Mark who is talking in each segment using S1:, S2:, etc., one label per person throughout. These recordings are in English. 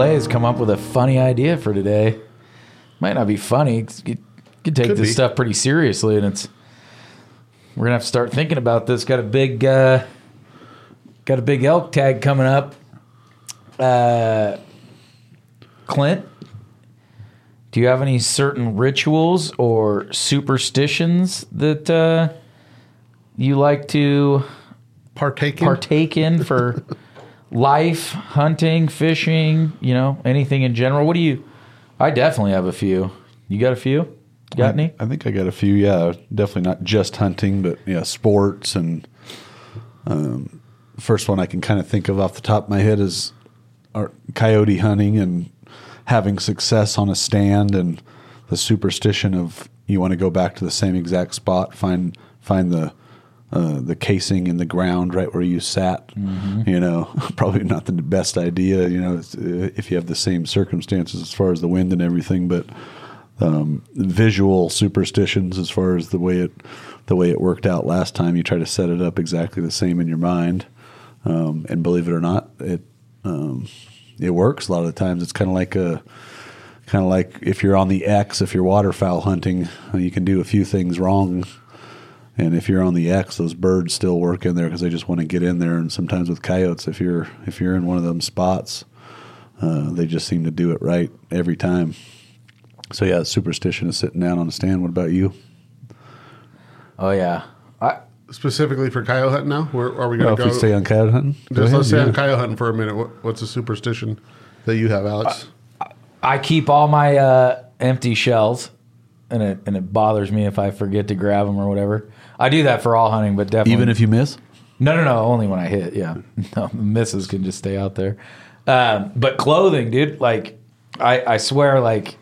S1: Clay has come up with a funny idea for today. Might not be funny. You could take
S2: Could
S1: this
S2: be.
S1: stuff pretty seriously, and it's we're gonna have to start thinking about this. Got a big, uh, got a big elk tag coming up. Uh, Clint, do you have any certain rituals or superstitions that uh, you like to
S2: Partake in?
S1: partake in for life, hunting, fishing, you know, anything in general? What do you? I definitely have a few. You got a few? Got any?
S3: I think I got a few. Yeah, definitely not just hunting, but yeah, sports and um, first one I can kind of think of off the top of my head is our coyote hunting and having success on a stand and the superstition of you want to go back to the same exact spot, find find the uh, the casing in the ground right where you sat. You know, probably not the best idea. You know, if you have the same circumstances as far as the wind and everything, but um, visual superstitions as far as the way it the way it worked out last time. You try to set it up exactly the same in your mind, um, and believe it or not, it um, it works. A lot of the times, it's kind of like a kind of like if you're on the X, if you're waterfowl hunting, you can do a few things wrong. And if you're on the X, those birds still work in there because they just want to get in there. And sometimes with coyotes, if you're if you're in one of them spots, uh, they just seem to do it right every time. So yeah, superstition is sitting down on a stand. What about you?
S1: Oh yeah. I
S2: Specifically for coyote hunting now? Where are we
S3: Well,
S2: going
S3: if
S2: to
S3: we stay on coyote hunting, go
S2: Just
S3: ahead,
S2: let's stay
S3: yeah.
S2: on coyote hunting for a minute. What, what's a superstition that you have, Alex?
S1: I keep all my uh, empty shells, and it and it bothers me if I forget to grab them or whatever. I do that for all hunting, but definitely
S3: Even if you miss,
S1: No, no, no. Only when I hit. Yeah, no, misses can just stay out there. Um, but clothing, dude. Like, I, I swear, like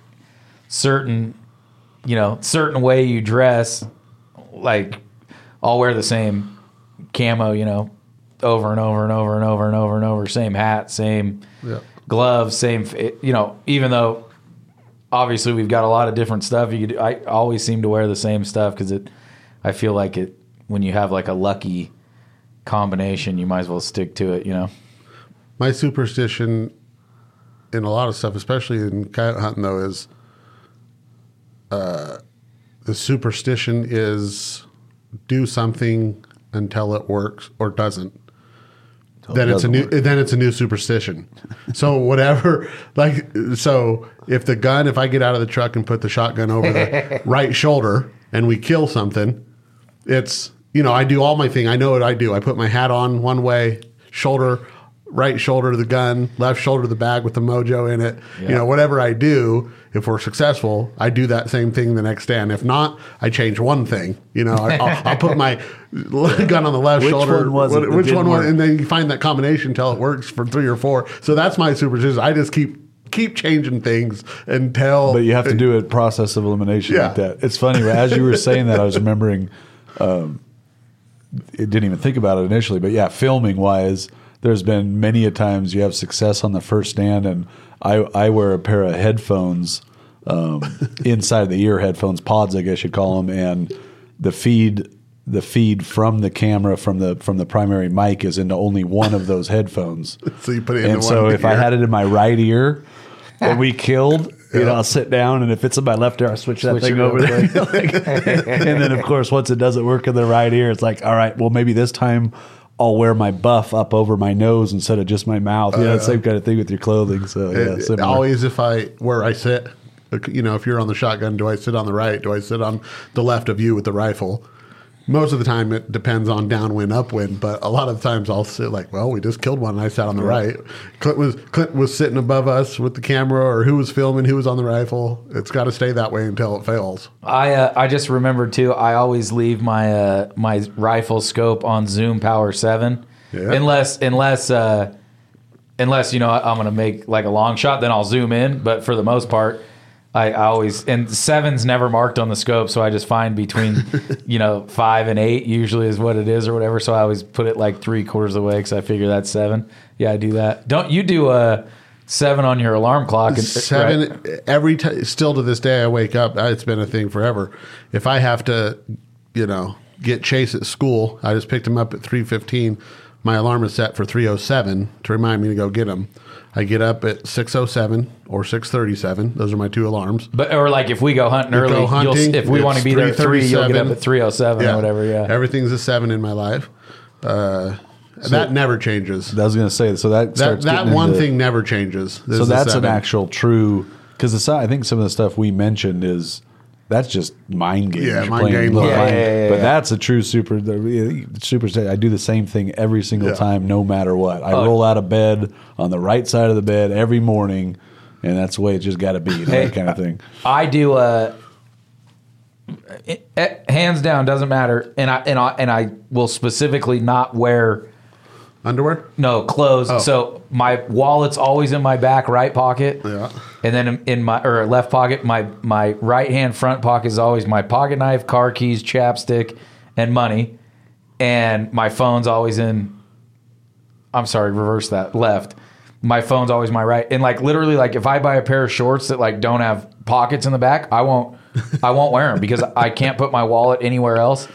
S1: certain, you know, certain way you dress, like I'll wear the same camo, you know, over and over and over and over and over and over. Same hat, same
S2: Yeah.
S1: gloves, same. You know, even though obviously we've got a lot of different stuff, you could. I always seem to wear the same stuff because it. I feel like it when you have like a lucky combination, you might as well stick to it. You know.
S2: My superstition in a lot of stuff, especially in coyote hunting, though, is uh, the superstition is do something until it works or doesn't. then
S3: it
S2: it's a
S3: doesn't
S2: new.
S3: work.
S2: Then it's a new superstition. so whatever, like so, if the gun, if I get out of the truck and put the shotgun over the right shoulder and we kill something, it's you know I do all my thing. I know what I do. I put my hat on one way, shoulder, right shoulder to the gun, left shoulder to the bag with the mojo in it. You know whatever I do, if we're successful, I do that same thing the next day. And if not, I change one thing. You know, I, I'll, I'll put my gun on the left shoulder.
S3: Which
S2: shoulder.
S3: one was it
S2: which one was? And then you find that combination until it works for three or four. So that's my superstition. I just keep keep changing things until.
S3: but you have to do a process of elimination
S2: Yeah.
S3: like that. It's funny as you were saying that, I was remembering. Um, it didn't even think about it initially, but yeah, filming wise, there's been many a times you have success on the first stand, and I I wear a pair of headphones um, inside the ear headphones, pods, I guess you'd call them, and the feed the feed from the camera from the from the primary mic is into only one of those headphones.
S2: So you put it
S3: and so if I had it in my right ear and we killed, you know, I'll sit down and if it's in my left ear, I switch that thing over there. and then of course once it doesn't work in the right ear, it's like, all right, well maybe this time I'll wear my buff up over my nose instead of just my mouth. Yeah, the same uh-huh. kind of thing with your clothing. So yeah, similar.
S2: always if I where I sit, you know, if you're on the shotgun, do I sit on the right? Do I sit on the left of you with the rifle? Most of the time, it depends on downwind, upwind. But a lot of times, I'll sit like, well, we just killed one, and I sat on the right. Clint was Clint was sitting above us with the camera, or who was filming, who was on the rifle. It's got to stay that way until it fails.
S1: I uh, I just remembered too. I always leave my uh, my rifle scope on Zoom Power Seven,
S2: Yeah.
S1: unless unless uh, unless you know I'm gonna make like a long shot, then I'll zoom in. But for the most part, I, I always and seven's never marked on the scope, so I just find between you know five and eight usually is what it is or whatever. So I always put it like three quarters of the way because I figure that's seven. Yeah, I do that. Don't you do a seven on your alarm clock? And,
S2: Seven
S1: right?
S2: every time. Still to this day, I wake up. uh, It's been a thing forever. If I have to, you know, get Chase at school, I just picked him up at three fifteen. my alarm is set for 307 to remind me to go get them. I get up at 607 or 637. Those are my two alarms.
S1: But or like if we go hunting
S2: You
S1: early,
S2: go
S1: you'll,
S2: hunting,
S1: if we want to be there at three, you'll get up at three oh seven or whatever. Yeah.
S2: Everything's a seven in my life. Uh, that never changes.
S3: I was going to say so that
S2: That that one
S3: into-
S2: thing never changes. This
S3: So that's an actual true because I think some of the stuff we mentioned is that's just mind games.
S2: Yeah, mind
S3: game.
S1: Yeah, yeah, yeah,
S3: But
S1: yeah.
S3: that's a true super. The super. I do the same thing every single
S2: Yeah.
S3: time, no matter what. I
S1: Oh.
S3: roll out of bed on the right side of the bed every morning, and that's the way it just got to be. you know,
S1: Hey.
S3: that kind of thing.
S1: I do a. it, it- hands down doesn't matter and I and I and I will specifically not wear
S2: underwear.
S1: no clothes.
S2: Oh.
S1: So my wallet's always in my back right pocket.
S2: Yeah.
S1: And then in- in my or left pocket, my my right hand front pocket is always my pocket knife, car keys, chapstick, and money. And my phone's always in I'm sorry, reverse that. Left. My phone's always my right. And like literally like if I buy a pair of shorts that like don't have pockets in the back, I won't I won't wear them because I can't put my wallet anywhere else.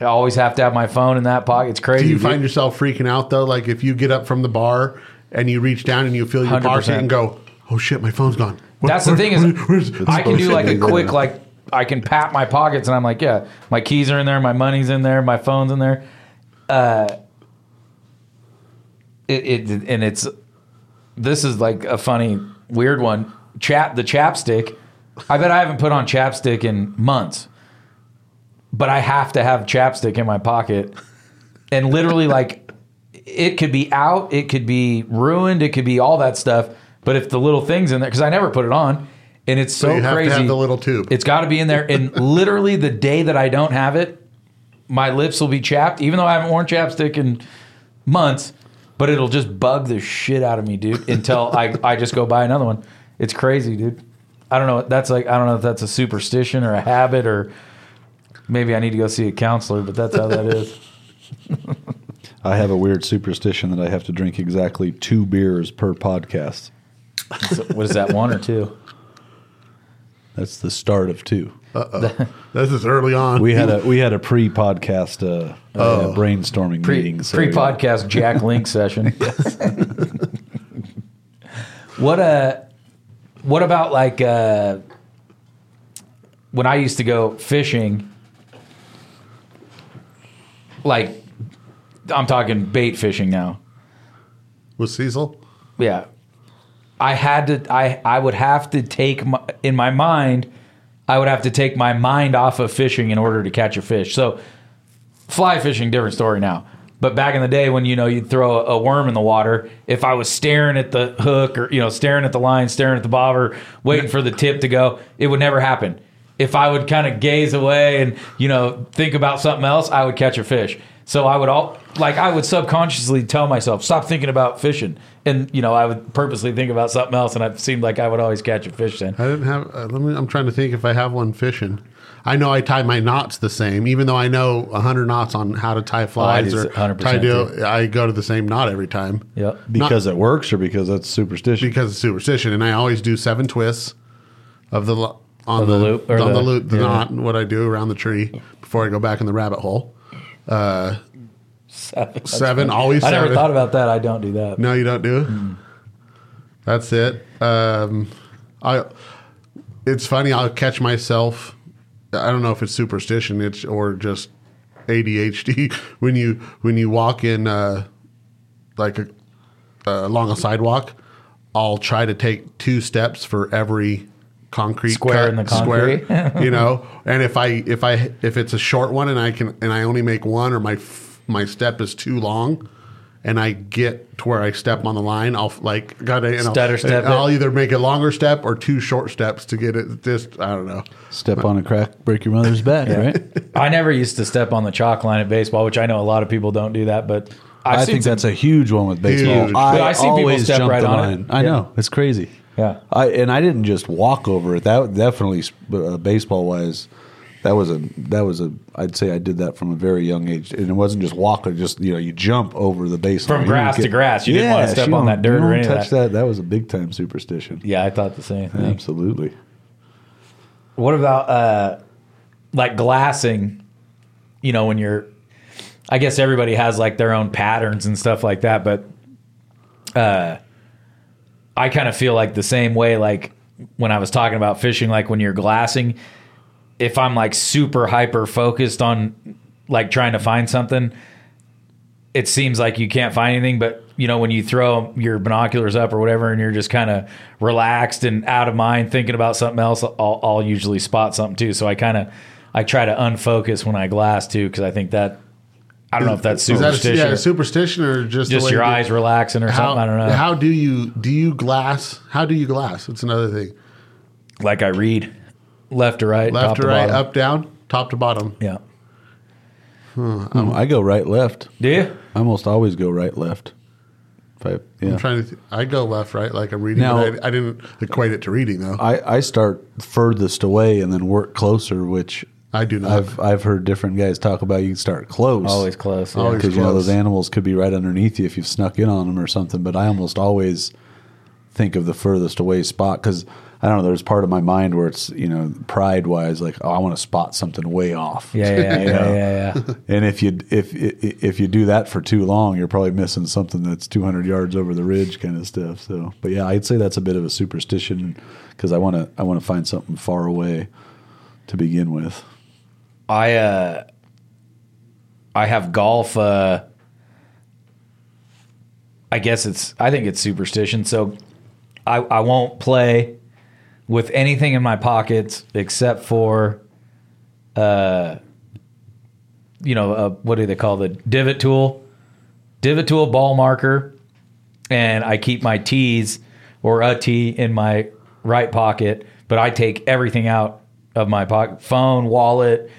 S1: I always have to have my phone in that pocket. It's crazy.
S2: Do you
S1: dude.
S2: find yourself freaking out though? Like if you get up from the bar and you reach down and you feel your bar
S1: 100%.
S2: seat and go, "Oh shit, my phone's gone." Where-
S1: That's the
S2: where-
S1: thing is,
S2: where- where's-
S1: I can do like a quick like I can pat my pockets and I'm like, yeah, my keys are in there, my money's in there, my phone's in there. Uh, it, it and it's this is like a funny weird one. Chap the chapstick. I bet I haven't put on chapstick in months, but I have to have chapstick in my pocket, and literally like it could be out, it could be ruined, it could be all that stuff. But if the little thing's in there, because I never put it on, and it's so
S2: you have to
S1: crazy,
S2: have the little tube.
S1: It's got to be in there. And literally, the day that I don't have it, my lips will be chapped, even though I haven't worn chapstick in months. But it'll just bug the shit out of me, dude, until I, I just go buy another one. It's crazy, dude. I don't know. That's like I don't know if that's a superstition or a habit or maybe I need to go see a counselor. But that's how that is.
S3: I have a weird superstition that I have to drink exactly two beers per podcast.
S1: So what is that? One or two?
S3: That's the start of two.
S2: Oh, This is early on.
S3: We had a we had a pre-podcast uh, uh, brainstorming
S1: Pre
S3: meeting. so-
S1: pre podcast Jack Link session. what uh what about like uh when I used to go fishing like I'm talking bait fishing now.
S2: with Cecil.
S1: Yeah. I had to I I would have to take my in my mind I would have to take my mind off of fishing in order to catch a fish. So fly fishing different story now. But back in the day when you know you'd throw a, a worm in the water, if I was staring at the hook or you know staring at the line, staring at the bobber, waiting for the tip to go, it would never happen. If I would kind of gaze away and you know think about something else, I would catch a fish. So I would all like I would subconsciously tell myself, stop thinking about fishing, and you know I would purposely think about something else, and it seemed like I would always catch a fish then.
S2: I didn't have. Uh, let me. I'm trying to think if I have one fishing. I know I tie my knots the same, even though I know 100 knots on how to tie flies
S1: do
S2: or
S1: 100%
S2: tie deal. I go to the same knot every time.
S1: Yep.
S3: because it works or because that's superstition.
S2: because of superstition, and I always do seven twists of the lo- on
S1: Of the loop, or
S2: on the,
S1: the-
S2: loop, the
S1: yeah.
S2: knot. What I do around the tree before I go back in the rabbit hole. Seven, always
S1: I never thought about that. I don't do that.
S2: No, you don't do it. That's it. Um, I. It's funny. I'll catch myself. I don't know if it's superstition. It's or just ADHD. When you when you walk in uh, like a, uh, along a sidewalk, I'll try to take two steps for every concrete
S1: Square
S2: cut,
S1: in the
S2: square,
S1: concrete.
S2: you know, and if I if I if it's a short one and I can and I only make one or my f- my step is too long, and I get to where I step on the line, I'll like gotta and
S1: Stutter
S2: I'll,
S1: step
S2: I'll either make a longer step or two short steps to get it. Just I don't know.
S3: Step on a crack, break your mother's back, right?
S1: I never used to step on the chalk line at baseball, which I know a lot of people don't do that, but I've
S3: I think
S1: some-
S3: that's a huge one with baseball.
S2: Huge.
S3: I,
S1: I see people
S3: always
S1: step
S3: jump
S1: right
S3: the
S1: on it.
S3: line. I
S1: Yeah.
S3: know it's crazy.
S1: Yeah.
S3: I and I didn't just walk over it. That definitely uh, baseball wise, that was a that was a. I'd say I did that from a very young age, and it wasn't just walking. Just you know, you jump over the baseline
S1: From grass
S3: don't
S1: to grass. You didn't wanna step on that dirt
S3: you
S1: or
S3: don't
S1: any of
S3: touch
S1: that.
S3: that. That was a big time superstition.
S1: yeah, I thought the same thing.
S3: Absolutely.
S1: What about uh, like glassing? You know, when you're I guess everybody has like their own patterns and stuff like that, but uh, I kind of feel like the same way. Like when I was talking about fishing, like when you're glassing, if I'm like super hyper focused on like trying to find something, it seems like you can't find anything. But you know, when you throw your binoculars up or whatever, and you're just kind of relaxed and out of mind thinking about something else, I'll, I'll usually spot something too. So I kind of I try to unfocus when I glass too because I think that I don't know if that's
S2: Is that a,
S1: superstition.
S2: yeah, a superstition or just the
S1: just
S2: way
S1: your
S2: you-
S1: eyes relaxing or
S2: How,
S1: something. I don't know.
S2: How do you do you glass? How do you glass? It's another thing.
S1: like I read left to right,
S2: Left
S1: top
S2: to
S1: to
S2: right,
S1: bottom.
S2: up down, top to bottom.
S1: Yeah.
S3: Um, I go right left.
S1: Do you?
S3: I almost always go right left. If I, yeah.
S2: I'm trying to. Th- I go left, right, like I'm reading.
S3: Now-
S2: but I, I didn't equate it to reading though.
S3: I, I start furthest away and then work closer, which
S2: I do not.
S3: I've I've heard different guys talk about. You can start close,
S1: Always close. Yeah.
S2: Always.
S3: because you know those animals could be right underneath you if you've snuck in on them or something. But I almost always think of the furthest away spot because I don't know. There's part of my mind where it's you know pride wise, like oh, I want to spot something way off.
S1: Yeah, yeah, yeah,
S3: You
S1: yeah, yeah, yeah.
S3: And if you if if you do that for too long, you're probably missing something that's 200 yards over the ridge, kind of stuff. So, but yeah, I'd say that's a bit of a superstition because I want to I want to find something far away to begin with.
S1: I uh I have golf uh I guess it's I think it's superstition. So I I won't play with anything in my pockets except for uh you know, uh, what do they call the divot tool? Divot tool ball marker and I keep my tees or a tee in my right pocket, but I take everything out of my pocket: phone, wallet,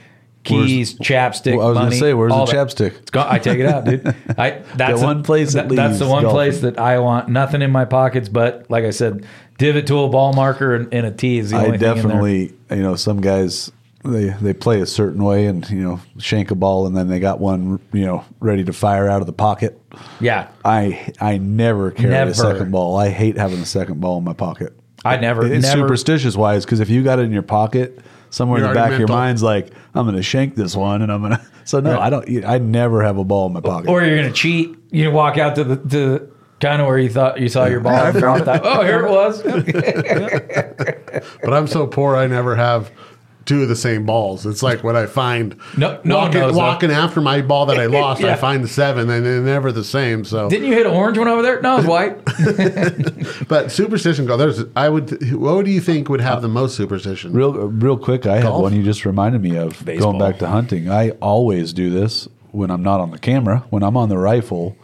S1: keys, chapstick.
S3: Well, I was gonna say, where's the
S1: that.
S3: chapstick?
S1: It's gone. I take it out, dude. I that's
S3: The one place it
S1: that's the one
S3: golfing.
S1: place that I want nothing in my pockets, but like I said, divot tool, ball marker, and, and a tee is the only
S3: I
S1: thing in there.
S3: definitely, you know, some guys they they play a certain way and you know shank a ball and then they got one you know ready to fire out of the pocket.
S1: Yeah,
S3: I I never carry
S1: Never.
S3: a second ball. I hate having a second ball in my pocket.
S1: I never,
S3: It's
S1: never.
S3: superstitious wise because if you got it in your pocket, somewhere
S2: You're
S3: in the back of your
S2: mental.
S3: mind's like, I'm going to shank this one, and I'm going to. So no,
S1: Right.
S3: I don't. I never have a ball in my pocket.
S1: or you're gonna cheat. You walk out to the to kind of where you thought you saw your ball and drop that. Oh, here it was.
S2: but I'm so poor, I never have two of the same balls. It's like what I find
S1: No- no
S2: walking, walking after my ball that I lost,
S1: Yeah.
S2: I find the seven, and they're never the same. So,
S1: Didn't you hit an orange one over there? No, it's white.
S2: but superstition go. There's, I would. What do you think would have the most superstition?
S3: Real, real quick, I have
S2: Golf?
S3: one you just reminded me of.
S1: Baseball.
S3: Going back to hunting, I always do this when I'm not on the camera. When I'm on the rifle,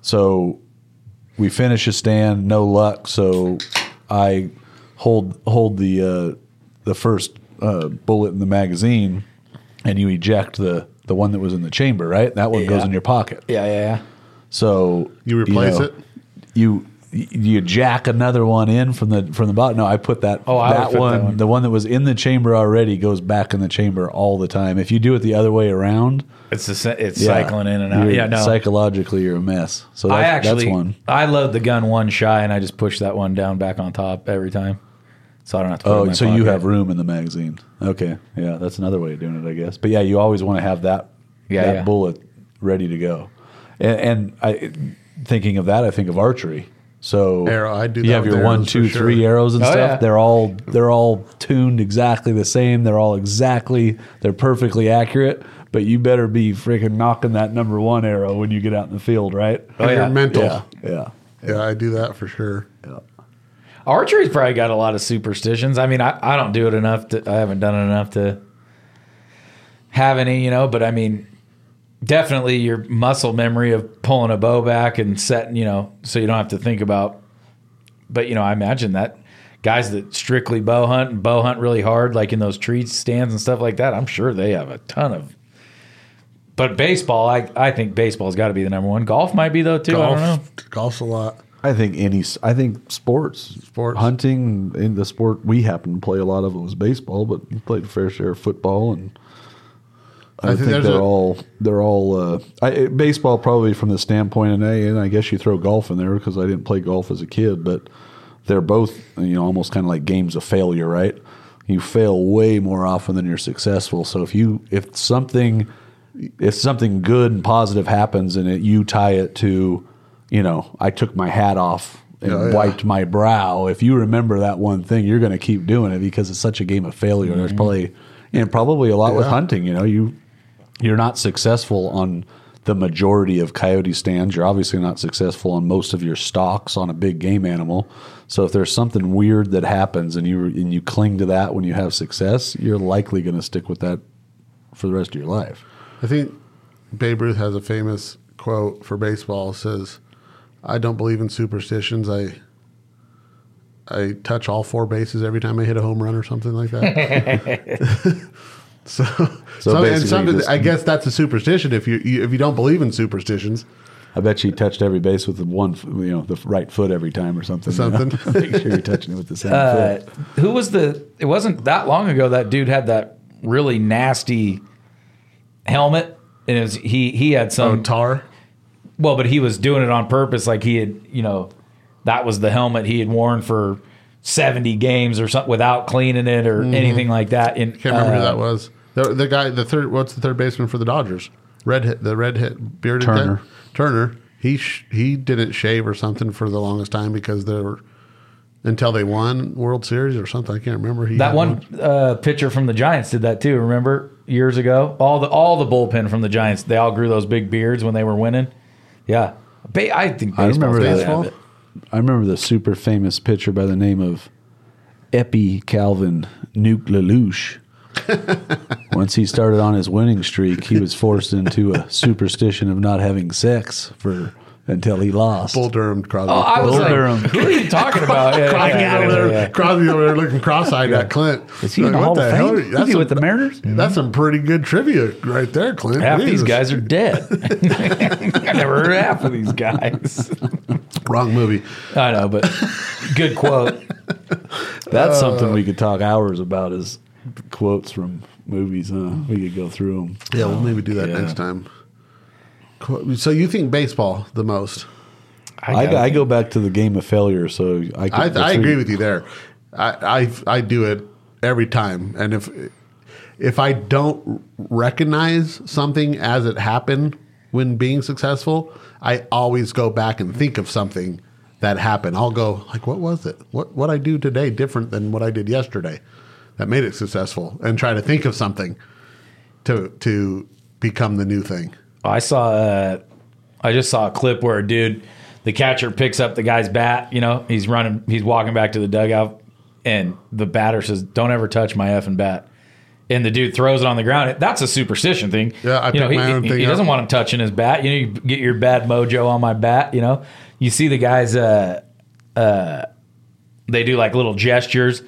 S3: so we finish a stand, no luck. So I hold hold the uh, the first uh, bullet in the magazine, and you eject the the one that was in the chamber. Right, that one goes
S1: Yeah.
S3: in your pocket.
S1: yeah, yeah, yeah.
S3: So
S2: You replace
S3: know,
S2: it?
S3: You you jack another one in from the from the bottom. No, I put that
S1: Oh, I always
S3: that
S1: put that
S3: one,
S1: one.
S3: the one that was in the chamber already goes back in the chamber all the time. If you do it the other way around,
S1: It's the, sa- it's
S3: yeah,
S1: cycling in and out.
S3: you're-
S1: Yeah, no.
S3: psychologically you're a mess. So that's,
S1: I actually
S3: that's one.
S1: I load the gun one shy and I just push that one down back on top every time, so I don't have to. Put it oh, in
S3: Oh,
S1: my
S3: so you have room in the magazine. Okay, yeah, that's another way of doing it, I guess. But yeah, you always want to have that
S1: Yeah,
S3: that
S1: yeah.
S3: bullet ready to go. And, and I, thinking of that, I think of archery. So
S2: Arrow, I do
S3: You have your one,
S2: arrows
S3: two,
S2: sure.
S3: three arrows and
S1: Oh,
S3: stuff.
S1: yeah.
S3: They're all they're all tuned exactly the same. They're all exactly they're perfectly accurate. But you better be freaking knocking that number one arrow when you get out in the field, right?
S1: Oh,
S2: You're
S1: yeah.
S2: mental.
S3: Yeah, yeah.
S2: Yeah, I do that for sure.
S1: Archery's probably got a lot of superstitions. I mean, I, I don't do it enough to I haven't done it enough to have any, you know, but I mean definitely your muscle memory of pulling a bow back and setting, you know, so you don't have to think about but you know, I imagine that guys that strictly bow hunt and bow hunt really hard, like in those tree stands and stuff like that, I'm sure they have a ton of but baseball, I, I think baseball's got to be the number one. Golf might be though too. I don't know.
S2: Golf, golf's a lot.
S3: I think any. I think sports,
S2: Sports.
S3: hunting, in the sport we happen to play a lot of it was baseball, but we played a fair share of football, and I,
S2: I think
S3: think, they're
S2: a-
S3: all they're all uh, I, baseball probably from the standpoint, and I, and I guess you throw golf in there because I didn't play golf as a kid, but they're both you know almost kind of like games of failure, right? You fail way more often than you're successful. So if you if something if something good and positive happens and it, you tie it to, you know, I took my hat off and
S2: Yeah, yeah.
S3: wiped my brow. If you remember that one thing, you're going to keep doing it because it's such a game of failure. There's mm-hmm. probably and probably a lot with hunting. You know, you you're not successful on the majority of coyote stands. You're obviously not successful on most of your stocks on a big game animal. So if there's something weird that happens and you and you cling to that when you have success, you're likely going to stick with that for the rest of your life.
S2: I think Babe Ruth has a famous quote for baseball. Says, "I don't believe in superstitions. I I touch all four bases every time I hit a home run or something like that." so, so, and some,
S3: just-
S2: I guess that's a superstition. If you, you if you don't believe in superstitions,
S3: I bet you touched every base with the one, you know, the right foot every time or something. you know?
S2: Something.
S3: Make sure you're touching it with the same
S1: Uh,
S3: foot.
S1: who was the? It wasn't that long ago that dude had that really nasty helmet, and it was he he had
S2: oh,
S1: some
S2: tar.
S1: Well, but he was doing it on purpose. Like he had, you know, that was the helmet he had worn for seventy games or something without cleaning it or anything like that. And
S2: Can't remember who
S1: uh,
S2: that was. The, the guy, the third. What's the third baseman for the Dodgers? Red hit the red hit bearded guy?
S3: Turner.
S2: Turner. He sh- he didn't shave or something for the longest time because they were until they won World Series or something. I can't remember. He
S1: That
S2: had
S1: one uh, pitcher from the Giants did that too. Remember years ago, all the all the bullpen from the Giants, they all grew those big beards when they were winning. Yeah, ba- I think
S3: I remember that.
S1: have.
S3: I remember the super famous pitcher by the name of Ebby Calvin Nuke LaLoosh. Once he started on his winning streak, he was forced into a superstition of not having sex for until he lost.
S2: Bull Durham Crosby.
S1: Oh, I was
S3: Bull
S1: like,
S3: Durham.
S1: who are you talking about? Yeah,
S2: Crosby's
S1: yeah,
S2: over
S1: yeah,
S2: there.
S1: yeah.
S2: Crosby's over there looking cross-eyed at Clint.
S3: Is he in the
S2: Like,
S3: Hall
S2: what
S3: of Fame?
S2: are-
S3: Is
S2: That's
S3: he
S2: some-
S3: with the Mariners?
S2: That's some pretty good trivia right there, Clint.
S1: Half these guys are dead. I never heard half of these guys.
S2: wrong movie.
S1: I know, but good quote.
S3: That's
S2: Uh,
S3: something we could talk hours about is quotes from movies. Huh? We could go through them.
S2: Yeah, we'll maybe do that
S1: Yeah.
S2: next time. So you think baseball the most?
S3: I,
S1: gotta-
S3: I go back to the game of failure, so I
S2: I, I agree with you there. I, I I do it every time, and if if I don't recognize something as it happened when being successful, I always go back and think of something that happened. I'll go like, what was it? What what I do today different than what I did yesterday that made it successful, and try to think of something to to become the new thing.
S1: I saw. Uh, I just saw a clip where a dude, the catcher picks up the guy's bat. You know, he's running. He's walking back to the dugout, and the batter says, "Don't ever touch my effing bat." And the dude throws it on the ground. That's a superstition thing.
S2: Yeah, I
S1: you know, he,
S2: my own
S1: he-
S2: thing
S1: he
S2: up.
S1: doesn't want him touching his bat. You know, you get your bad mojo on my bat. You know, you see the guys. Uh, uh, they do like little gestures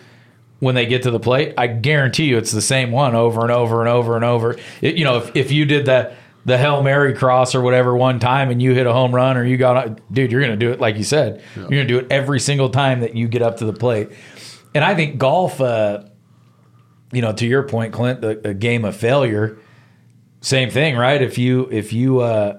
S1: when they get to the plate. I guarantee you, it's the same one over and over and over and over. It, you know, if, if you did the the hail mary cross or whatever one time and you hit a home run or you got, dude, you're gonna do it like you said. You're gonna do it every single time that you get up to the plate. And I think golf, uh, you know, to your point, Clint, the, a game of failure. Same thing, right? If you if you uh,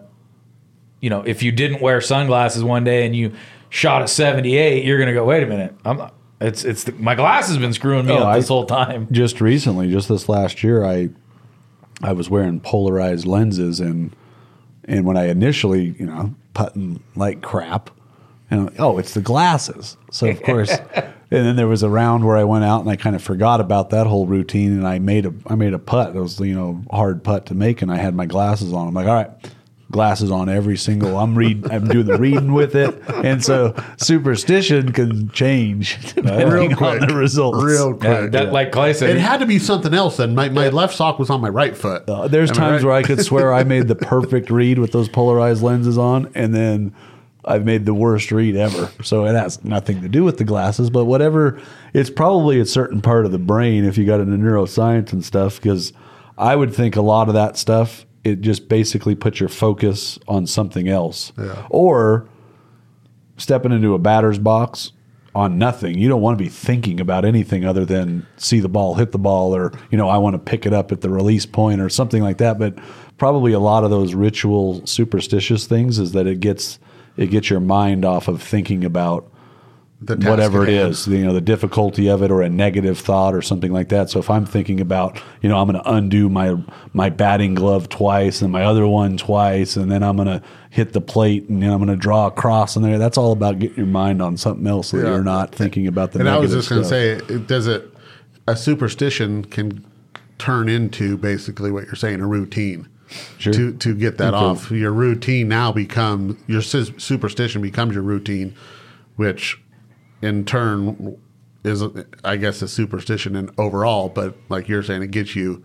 S1: you know if you didn't wear sunglasses one day and you shot a 78, you're gonna go, wait a minute, I'm not. It's it's the, my glass has been screwing me
S3: Oh,
S1: up
S3: I-
S1: this whole time.
S3: just recently, just this last year, I I was wearing polarized lenses, and and when I initially, you know, putting like crap, and I'm like, oh, it's the glasses. So of course, and then there was a round where I went out and I kind of forgot about that whole routine, and I made a I made a putt. It was you know hard putt to make, and I had my glasses on. I'm like, all right. Glasses on every single. I'm read. I'm doing the reading with it, and so superstition can change depending
S2: Real quick,
S3: on the results.
S2: Real quick.
S1: Yeah, that, like Clay said,
S2: it had to be something else. Then my, my left sock was on my right foot.
S3: Uh, there's
S2: Am I
S3: times
S2: right?
S3: where I could swear I made the perfect read with those polarized lenses on, and then I've made the worst read ever. So it has nothing to do with the glasses, but whatever. It's probably a certain part of the brain if you got into neuroscience and stuff, because I would think a lot of that stuff it just basically puts your focus on something else,
S2: Yeah.
S3: or stepping into a batter's box on nothing. You don't want to be thinking about anything other than see the ball, hit the ball, or you know, I want to pick it up at the release point or something like that. But probably a lot of those ritual superstitious things is that it gets it gets your mind off of thinking about whatever
S2: at
S3: it is, you know, the difficulty of it or a negative thought or something like that. So if I'm thinking about, you know, I'm going to undo my my batting glove twice and my other one twice, and then I'm going to hit the plate and then I'm going to draw a cross in there. That's all about getting your mind on something else so that
S2: Yeah.
S3: you're not thinking about the.
S2: And I was just going to say, it, does it a superstition can turn into basically what you're saying a routine.
S3: Sure.
S2: To to get that
S3: Okay.
S2: off, your routine now becomes your superstition becomes your routine, which in turn is I guess a superstition and overall. But like you're saying, it gets you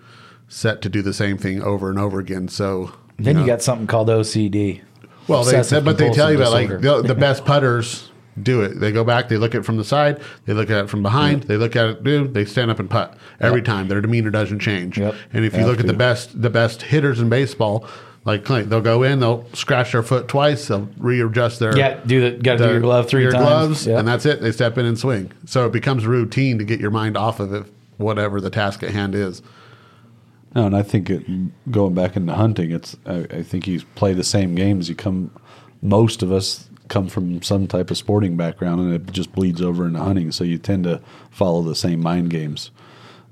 S2: set to do the same thing over and over again. So
S1: Then
S2: know,
S1: you got something called OCD.
S2: well, they, but they tell you about like the, the best putters do it. They go back, they look at it from the side, they look at it from behind, they look at it, dude, they stand up and putt every time. Their demeanor doesn't change.
S1: Yep.
S2: And if you
S3: Have
S2: look at the best, the best hitters in baseball, like Clint, they'll go in, they'll scratch their foot twice, they'll readjust their
S1: Yeah, do the got to do your glove three
S2: your
S1: times.
S2: gloves,
S1: Yep.
S2: and that's it. They step in and swing. So it becomes routine to get your mind off of it, whatever the task at hand is.
S3: No, and I think it, going back into hunting, it's I, I think you play the same games. You come, most of us come from some type of sporting background, and it just bleeds over into hunting. So you tend to follow the same mind games.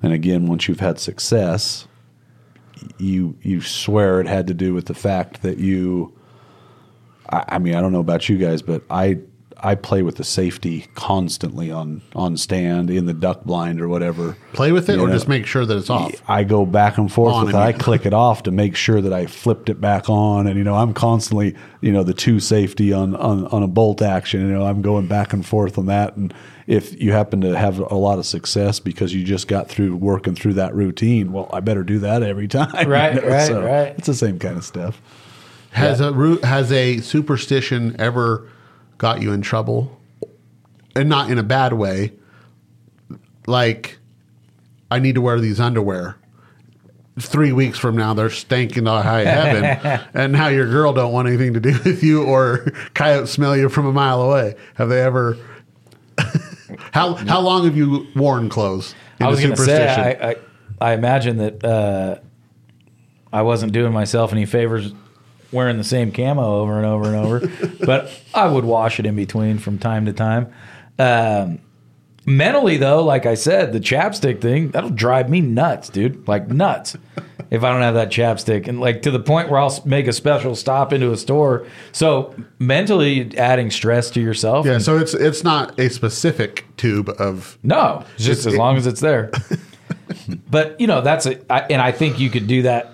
S3: And again, once you've had success, you you swear it had to do with the fact that you. I, I mean, I don't know about you guys, but I I play with the safety constantly on on stand in the duck blind or whatever.
S2: Play with it
S3: You
S2: or
S3: know?
S2: just make sure that it's off.
S3: I go back and forth
S2: On
S3: with it. I click it off to make sure that I flipped it back on, and you know I'm constantly you know the two safety on on, on a bolt action. You know I'm going back and forth on that, and if you happen to have a lot of success because you just got through working through that routine, well, I better do that every time.
S1: Right,
S3: you know?
S1: right,
S3: So
S1: right.
S3: It's the same kind of stuff.
S2: Has a root has a superstition ever got you in trouble? And not in a bad way. Like I need to wear these underwear. Three weeks from now, they're stanking to high heaven, and now your girl don't want anything to do with you, or coyotes smell you from a mile away. Have they ever? How how long have you worn clothes? in
S1: I was going to say, I, I, I imagine that uh, I wasn't doing myself any favors wearing the same camo over and over and over, but I would wash it in between from time to time. Um, mentally, though, like I said, the chapstick thing that'll drive me nuts, dude. Like nuts. If I don't have that chapstick, and like to the point where I'll make a special stop into a store. So mentally, adding stress to yourself.
S2: yeah, so it's it's not a specific tube of
S1: no, it's just
S2: It's-
S1: as
S2: it-
S1: long as it's there. but you know, that's a, I, and I think you could do that.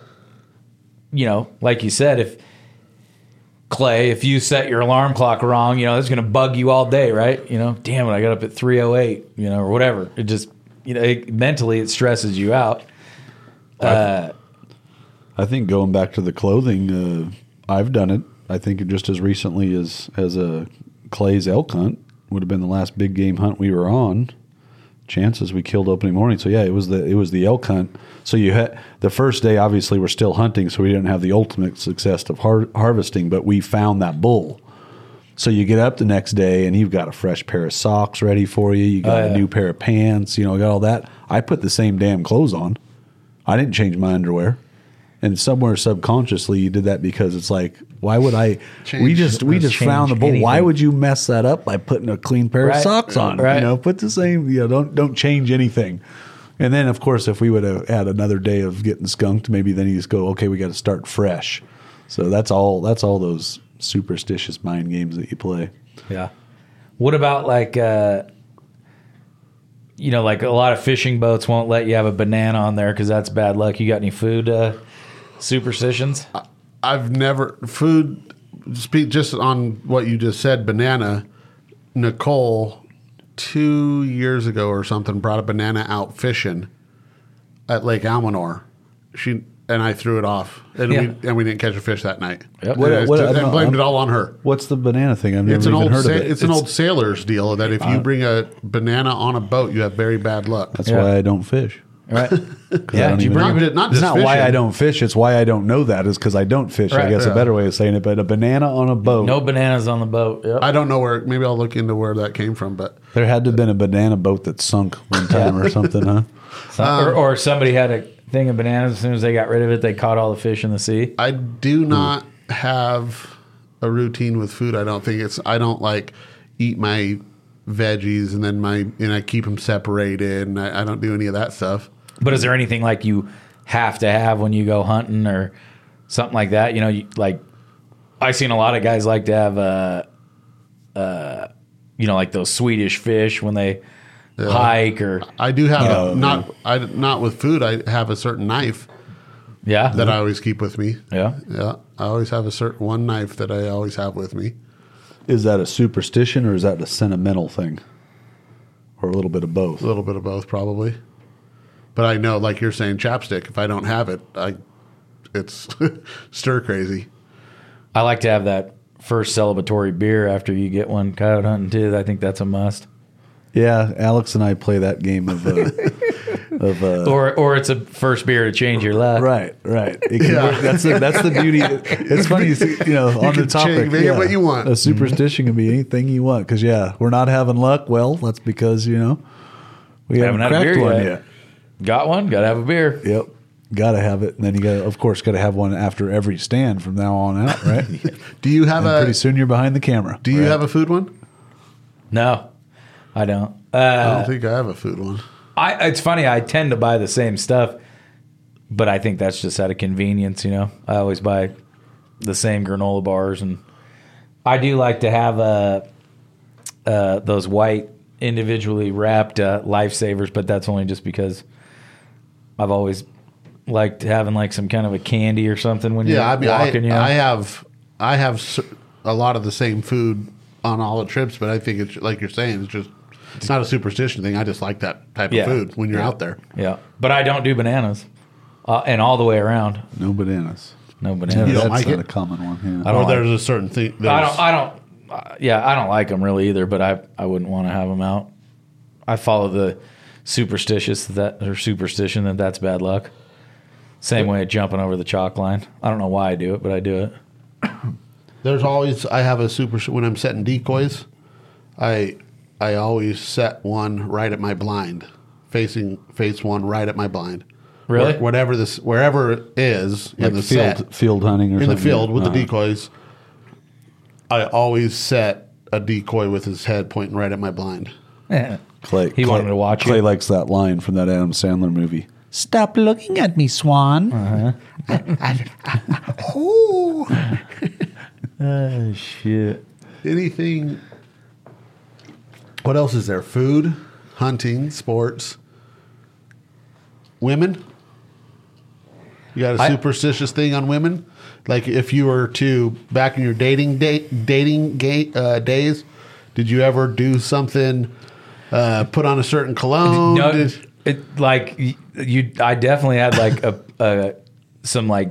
S1: You know, like you said, if Clay, if you set your alarm clock wrong, you know, it's going to bug you all day, right? You know, damn it, I got up at three oh eight, you know, or whatever. It just, you know, it, mentally it stresses you out. Uh,
S3: I think going back to the clothing, uh, I've done it. I think just as recently as as a Clay's elk hunt would have been the last big game hunt we were on. Chances we killed opening morning. So yeah, it was the it was the elk hunt. So you had the first day. Obviously, we're still hunting, so we didn't have the ultimate success of har- harvesting, but we found that bull. So you get up the next day and you've got a fresh pair of socks ready for you. You got
S1: Oh, yeah.
S3: a new pair of pants. You know, got all that. I put the same damn clothes on. I didn't change my underwear. And somewhere subconsciously you did that because it's like, why would I? we just we just
S1: change
S3: found the bull. Why would you mess that up by putting a clean pair
S1: Right.
S3: of socks on?
S1: Right.
S3: You know, put the same. You know, don't don't change anything. And then of course, if we would have had another day of getting skunked, maybe then you just go, okay, we got to start fresh. So that's all. That's all those superstitious mind games that you play.
S1: yeah. What about like, uh, you know, like a lot of fishing boats won't let you have a banana on there because that's bad luck. You got any food uh, superstitions?
S2: I've never food. Speak just on what you just said. Banana. Nicole, two years ago or something, brought a banana out fishing at Lake Almanor. She and I threw it off, and
S1: Yeah.
S2: we and we didn't catch a fish that night.
S1: Yep.
S2: And,
S3: What-
S2: I
S3: what-
S2: just-
S3: I don't
S2: and blamed
S3: know.
S2: it all on her.
S3: What's the banana thing? I've never
S2: It's an
S3: even
S2: old
S3: heard
S2: sa-
S3: of it.
S2: it's, an old sailor's deal that if you uh, bring a banana on a boat, you have very bad luck.
S3: That's
S1: Yeah.
S3: why I don't fish.
S1: Right? Yeah.
S3: don't
S1: you bring
S2: Not, not
S3: It's
S2: just
S3: not why. I don't fish. It's why I don't know that is because I don't fish. I guess
S2: yeah.
S3: a better way of saying it. But a banana on a boat.
S1: No bananas on the boat. Yep.
S2: I don't know where. Maybe I'll look into where that came from, but
S3: There had to have been a banana boat that sunk one time or something, huh?
S1: Some-
S2: Um,
S1: or, or somebody had a thing of bananas. As soon as they got rid of it, they caught all the fish in the sea.
S2: I do not have a routine with food. I don't think it's. I don't like eat my veggies, and then my and I keep them separated, and I, I don't do any of that stuff.
S1: But is there anything like you have to have when you go hunting or something like that? You know, you, like I've seen a lot of guys like to have, uh, uh, you know, like those Swedish fish when they hike or
S2: I do have
S3: Oh,
S2: a, not I not with food. I have a certain knife
S1: yeah,
S2: that I always keep with me.
S1: yeah.
S2: Yeah, I always have a certain one knife that I always have with me.
S3: Is that a superstition or is that a sentimental thing? Or a little bit of both?
S2: A little bit of both, probably. But I know, like you're saying, chapstick. If I don't have it, I it's stir crazy.
S1: I like to have that first celebratory beer after you get one coyote hunting too. I think that's a must.
S3: Yeah, Alex and I play that game of uh, of uh,
S1: Or or it's a first beer to change your life.
S3: right, right. Can
S2: Yeah.
S3: That's the, that's the beauty. It's funny, you, see, you know, on the
S2: can
S3: topic.
S2: change- make it what you want.
S3: A superstition can be anything you want. Because yeah, we're not having luck. Well, that's because you know we haven't,
S1: Haven't had a
S3: cracked
S1: beer
S3: one
S1: yet.
S3: yet.
S1: Got one? Got to have a beer.
S3: Yep, got to have it, and then you got, to of course, got to have one after every stand from now on out, right?
S2: Do you have
S3: and
S2: a
S3: pretty soon you're behind the camera.
S2: Do you have a food one?
S1: No, I don't.
S2: I
S1: Uh,
S2: don't think I have a food one.
S1: I it's funny. I tend to buy the same stuff, but I think that's just out of convenience. You know, I always buy the same granola bars, and I do like to have uh, uh, those white individually wrapped uh, lifesavers, but that's only just because I've always liked having like some kind of a candy or something when you're
S2: Yeah, I mean,
S1: walking.
S2: I,
S1: you know?
S2: I have I have s- a lot of the same food on all the trips, but I think it's like you're saying, it's just it's not a superstition thing. I just like that type
S1: Yeah.
S2: of food when you're out there.
S1: yeah, but I don't do bananas, uh, and all the way around,
S3: No bananas.
S1: no bananas.
S2: You don't
S3: That's
S2: like
S3: not
S2: it?
S3: a common one. Yeah.
S1: I don't
S2: Or
S1: like-
S2: there's a certain thing.
S1: I don't. I don't. Uh, yeah, I don't like them really either. But I I wouldn't want to have them out. I follow the superstitious that or superstition that that's bad luck. Same way jumping over the chalk line. I don't know why I do it, but I do it.
S2: There's always I have a super when I'm setting decoys, I I always set one right at my blind, facing face one right at my blind.
S1: Really?
S2: Where- whatever this wherever it is
S3: like
S2: in the
S3: field
S2: set,
S3: field hunting or
S2: in the field with
S3: Uh-huh.
S2: the decoys, I always set a decoy with his head pointing right at my blind.
S1: Yeah.
S3: Clay,
S1: He
S3: Clay-
S1: wanted to watch
S3: Clay
S1: you.
S3: likes that line from that Adam Sandler movie. Stop looking at me, Swan.
S2: Ooh.
S1: Oh shit.
S2: Anything? What else is there? Food, hunting, sports, women. You got a superstitious thing on women? Like if you were to back in your dating date dating ga- uh, days, did you ever do something? Uh, put on a certain cologne?
S1: No,
S2: Did-
S1: it like you. I definitely had like a, a some like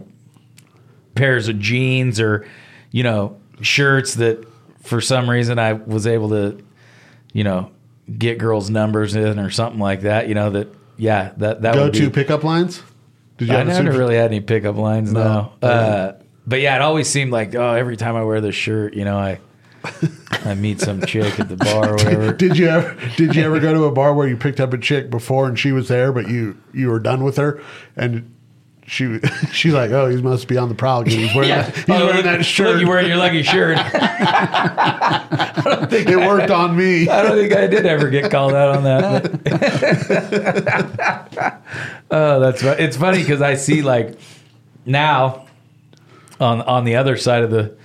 S1: pairs of jeans or you know shirts that for some reason I was able to you know get girls' numbers in or something like that. You know that yeah that that
S2: go
S1: would
S2: to
S1: be,
S2: pickup lines? Did
S1: I
S2: have
S1: never
S2: super-
S1: really had any pickup lines. No.
S2: No.
S1: Uh, but yeah, it always seemed like oh, every time I wear this shirt, you know, I I meet some chick at the bar or whatever.
S2: Did you ever did you ever go to a bar where you picked up a chick before and she was there, but you you were done with her and she she's like, oh, he must be on the prowl again. He's wearing that, he's
S1: Oh,
S2: wearing
S1: look-
S2: that
S1: look,
S2: shirt.
S1: you wearing your lucky shirt.
S2: it worked on me.
S1: I don't think I did ever get called out on that. oh, that's fu- it's funny because I see like now on on the other side of the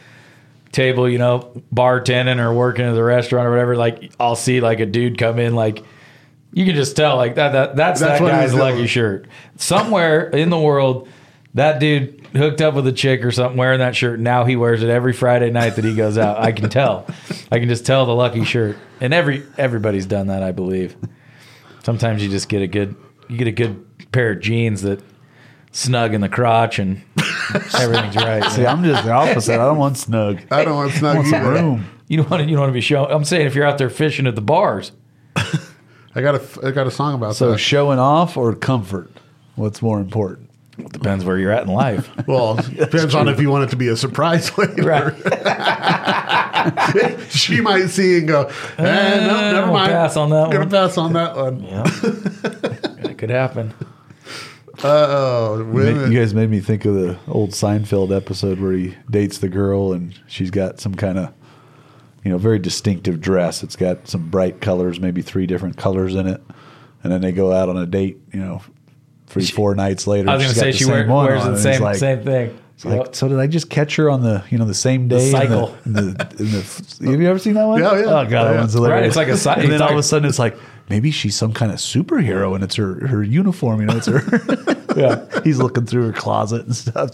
S1: table, you know, bartending or working at the restaurant or whatever. Like I'll see like a dude come in like. You can just tell, like that. that that's,
S2: That's
S1: that guy's lucky shirt. Somewhere in the world, that dude hooked up with a chick or something wearing that shirt. Now he wears it every Friday night that he goes out. I can tell. I can just tell the lucky shirt. And every everybody's done that, I believe. Sometimes you just get a good you get a good pair of jeans that snug in the crotch and everything's right.
S3: See, I'm just the opposite. I don't want snug.
S2: I don't want snug.
S3: I want some
S2: either.
S3: room.
S1: You don't want to you don't want to be showing. I'm saying if you're out there fishing at the bars,
S2: I got a I got a song about that.
S3: So
S2: that.
S3: showing off or comfort? What's more important?
S1: it depends where you're at in life.
S2: well, depends on if you want it to be a surprise later.
S1: Right.
S2: she might see and go, eh, no, never mind.
S1: pass on that one.
S2: Gonna
S1: one.
S2: pass on that one.
S1: Yeah. it could happen.
S2: Oh,
S3: You
S2: women.
S3: guys made me think of the old Seinfeld episode where he dates the girl and she's got some kind of, you know, very distinctive dress. It's got some bright colors, maybe three different colors in it, and then they go out on a date. You know, three four nights later.
S1: I was going to
S3: got
S1: say
S3: the
S1: she
S3: same
S1: wear,
S3: one
S1: wears the same
S3: like-
S1: same thing.
S3: it's like, so did I just catch her on the you know the same day? in
S1: cycle.
S3: In the, in the, in the, have you ever seen that one?
S2: Yeah, yeah.
S3: Oh god,
S2: Oh,
S3: that
S2: yeah.
S3: one's hilarious.
S1: Right, it's like a cy-
S3: And then all of a sudden it's like maybe she's some kind of superhero and it's her her uniform. You know, it's her.
S1: Yeah.
S3: He's looking through her closet and stuff.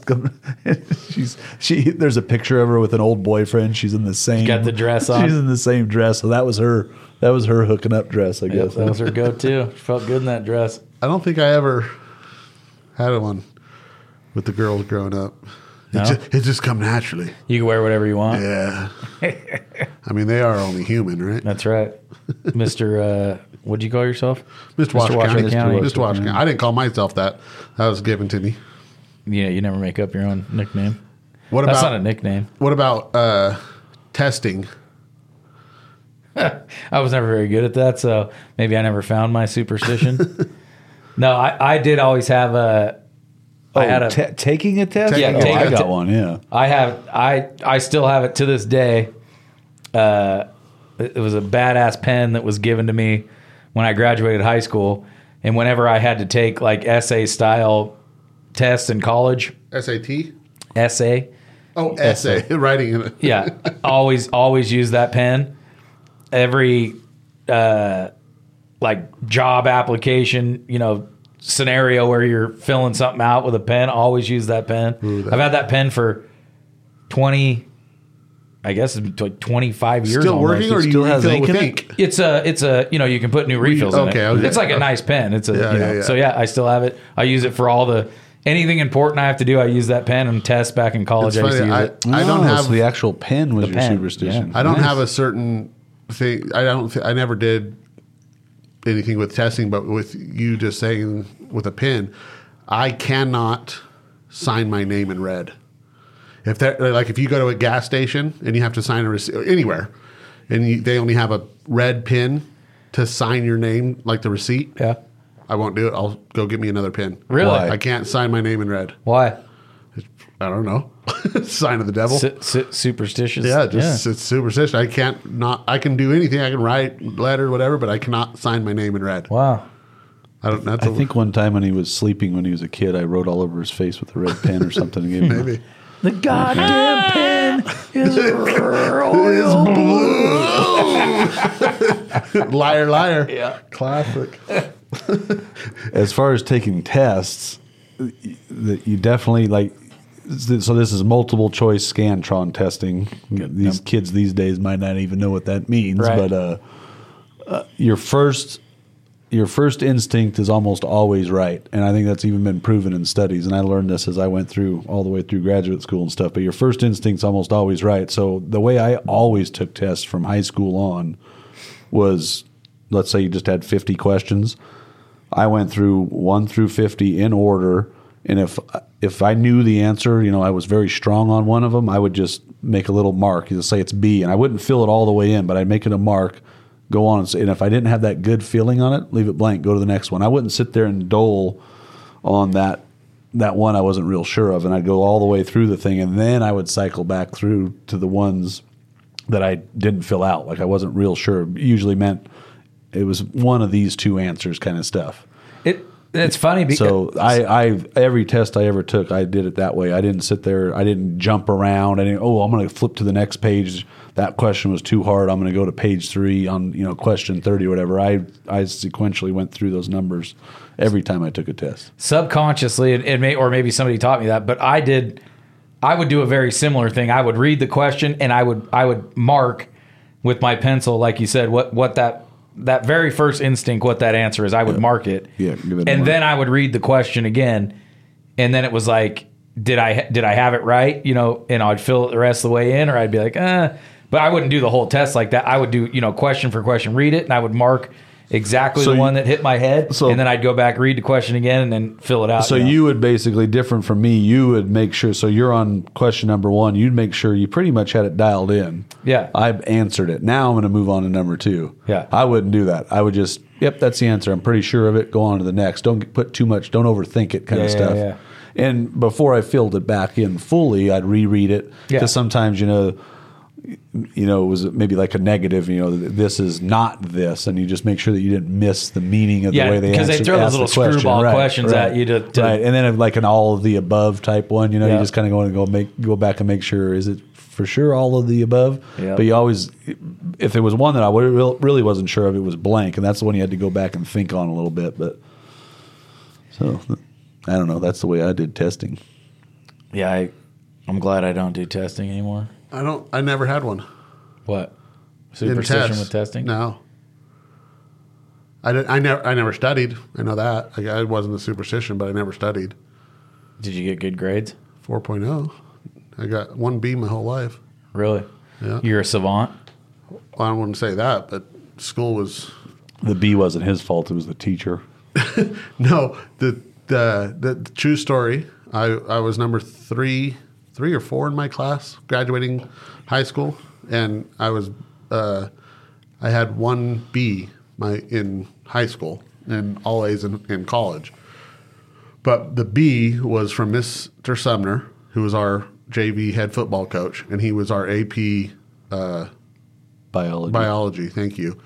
S3: She's she. There's a picture of her with an old boyfriend. She's in the same.
S1: got the dress on.
S3: She's in the same dress. So that was her. That was her hooking up dress. I
S1: Yep,
S3: guess.
S1: that was her go-to. She felt good in that dress.
S2: I don't think I ever had one with the girls growing up.
S1: No?
S2: It, just, it just come naturally.
S1: You can wear whatever you want.
S2: Yeah. I mean, they are only human, right?
S1: That's right, Mister. Uh, what do you call yourself?
S2: Mr. Washington
S1: Washington
S2: County.
S1: County.
S2: Mr. Washington. I didn't call myself that. That was given to me.
S1: Yeah, you never make up your own nickname.
S2: What
S1: That's
S2: about
S1: not a nickname.
S2: what about uh, testing?
S1: I was never very good at that, so maybe I never found my superstition. no, I, I did always have a. I
S3: Oh,
S1: had a.
S3: ta- taking a test.
S2: Taking
S3: oh,
S2: a
S3: I
S2: test.
S3: got one. Yeah.
S1: I have I I still have it to this day. Uh, it it was a badass pen that was given to me when I graduated high school, and whenever I had to take like essay style tests in college,
S2: SAT?
S1: essay,
S2: Oh, essay. Writing in it.
S1: yeah, always always use that pen. Every uh, like job application, you know, scenario where you're filling something out with a pen, always use that pen.
S2: Ooh, that-
S1: I've had that pen for twenty, I guess it's like twenty five years.
S2: Still
S1: almost.
S2: working, or
S1: It's
S2: do
S3: still
S2: you
S3: has
S2: refill
S3: ink
S2: with
S3: in it?
S1: it's a it's a you know you can put new refills in
S2: okay,
S1: it.
S2: okay.
S1: It's like a nice pen. It's a
S2: Yeah,
S1: you know
S2: yeah, yeah.
S1: so yeah I still have it. I use it for all the anything important I have to do. I use that pen and test back in college.
S2: It's
S1: I used to
S2: funny,
S1: use
S2: I,
S1: it.
S2: I don't
S3: Oh,
S2: have
S3: so the actual pen was
S1: The
S3: your
S1: pen,
S3: superstition.
S1: yeah.
S2: I don't
S3: Nice.
S2: have a certain thing. I don't. Th- I never did anything with testing, but with you just saying with a pen, I cannot sign my name in red. If that like if you go to a gas station and you have to sign a receipt anywhere, and you, they only have a red pin to sign your name, like the receipt,
S1: Yeah.
S2: I won't do it. I'll go get me another pin.
S1: Really?
S3: Why?
S2: I can't sign my name in red.
S1: Why?
S2: I don't know. Sign of the devil.
S1: Su- su- superstitious.
S2: Yeah, just it's superstition. I can't not. I can do anything. I can write letter, whatever, but I cannot sign my name in red.
S1: Wow.
S2: I don't. That's
S3: I
S2: a,
S3: think one time when he was sleeping when he was a kid, I wrote all over his face with a red pen or something. And gave him
S2: maybe.
S1: The goddamn pen is royal
S2: liar, liar.
S1: Yeah.
S2: classic.
S3: as far as taking tests, that you definitely like. So this is multiple choice Scantron testing. These kids these days might not even know what that means,
S1: Right.
S3: but uh, uh, your first your first instinct is almost always right, and I think that's even been proven in studies. And I learned this as I went through all the way through graduate school and stuff. But your first instinct's almost always right. So the way I always took tests from high school on was, let's say you just had fifty questions. I went through one through fifty in order, and if if I knew the answer, you know, I was very strong on one of them, I would just make a little mark. You say it's B, and I wouldn't fill it all the way in, but I'd make it a mark, go on, and, if I didn't have that good feeling on it, leave it blank, go to the next one. I wouldn't sit there and dole on that that one I wasn't real sure of, and I'd go all the way through the thing, and then I would cycle back through to the ones that I didn't fill out, like I wasn't real sure. Usually meant it was one of these two answers, kind of stuff.
S1: It it's funny because
S3: So I, I every test I ever took, I did it that way. I didn't sit there. I didn't jump around. I didn't. Oh, I'm going to flip to the next page. That question was too hard. I'm going to go to page three on you know question thirty or whatever. I I sequentially went through those numbers every time I took a test.
S1: subconsciously it, it may or maybe somebody taught me that but i did i would do a very similar thing i would read the question and i would i would mark with my pencil like you said what what that that very first instinct what that answer is i would mark it.
S3: Yeah, it
S1: and then i would read the question again. And then it was like did i did i have it right? You know and i'd fill it the rest of the way in or i'd be like uh. But i wouldn't do the whole test like that. I would do you know question for question read it and i would mark exactly
S3: So
S1: the
S3: you-
S1: one that hit my head
S3: so-
S1: and then i'd go back read the question again and then fill it out
S3: So
S1: know?
S3: you would basically different from me. You would make sure. So you're on question number one. You'd make sure you pretty much had it dialed in.
S1: Yeah.
S3: I've answered it. Now I'm going to move on to number two.
S1: Yeah.
S3: I wouldn't do that. I would just, yep, that's the answer. I'm pretty sure of it. Go on to the next. Don't put too much. Don't overthink it, kind
S1: Yeah,
S3: of stuff.
S1: yeah.
S3: And before I filled it back in fully, I'd reread it
S1: Yeah.
S3: because sometimes you know you know, it was maybe like a negative, you know, this is not this, and you just make sure that you didn't miss the meaning of
S1: Yeah,
S3: the way they
S1: 'cause they throw those little
S3: question.
S1: screwball
S3: Right,
S1: questions
S3: right.
S1: at you to- to-
S3: right, and then like an all of the above type one, you know,
S1: Yeah.
S3: you just kind of go and go make go back and make sure is it for sure all of the above,
S1: Yeah.
S3: but you always, if there was one that I really wasn't sure of, it was blank, and that's the one you had to go back and think on a little bit, but so I don't know, that's the way I did testing.
S1: Yeah, I, I'm glad I don't do testing anymore.
S2: I don't. I never had one.
S1: What? Superstition
S2: tests.
S1: with testing?
S2: No. I, didn't, I never. I never studied. I know that. Like, I wasn't a superstition, but I never studied.
S1: Did you get good grades?
S2: 4.0. I got one B my whole life.
S1: Really?
S2: Yeah.
S1: You're a savant?
S2: Well, I wouldn't say that, but school was
S3: The B wasn't his fault; it was the teacher.
S2: no the the the, the true story. I I was number three three or four in my class graduating high school, and I was uh, I had one B my in high school and all A's in, in college. But the B was from Mr. Sumner, who was our JV head football coach, and he was our AP uh,
S3: Biology.
S2: biology. Thank you,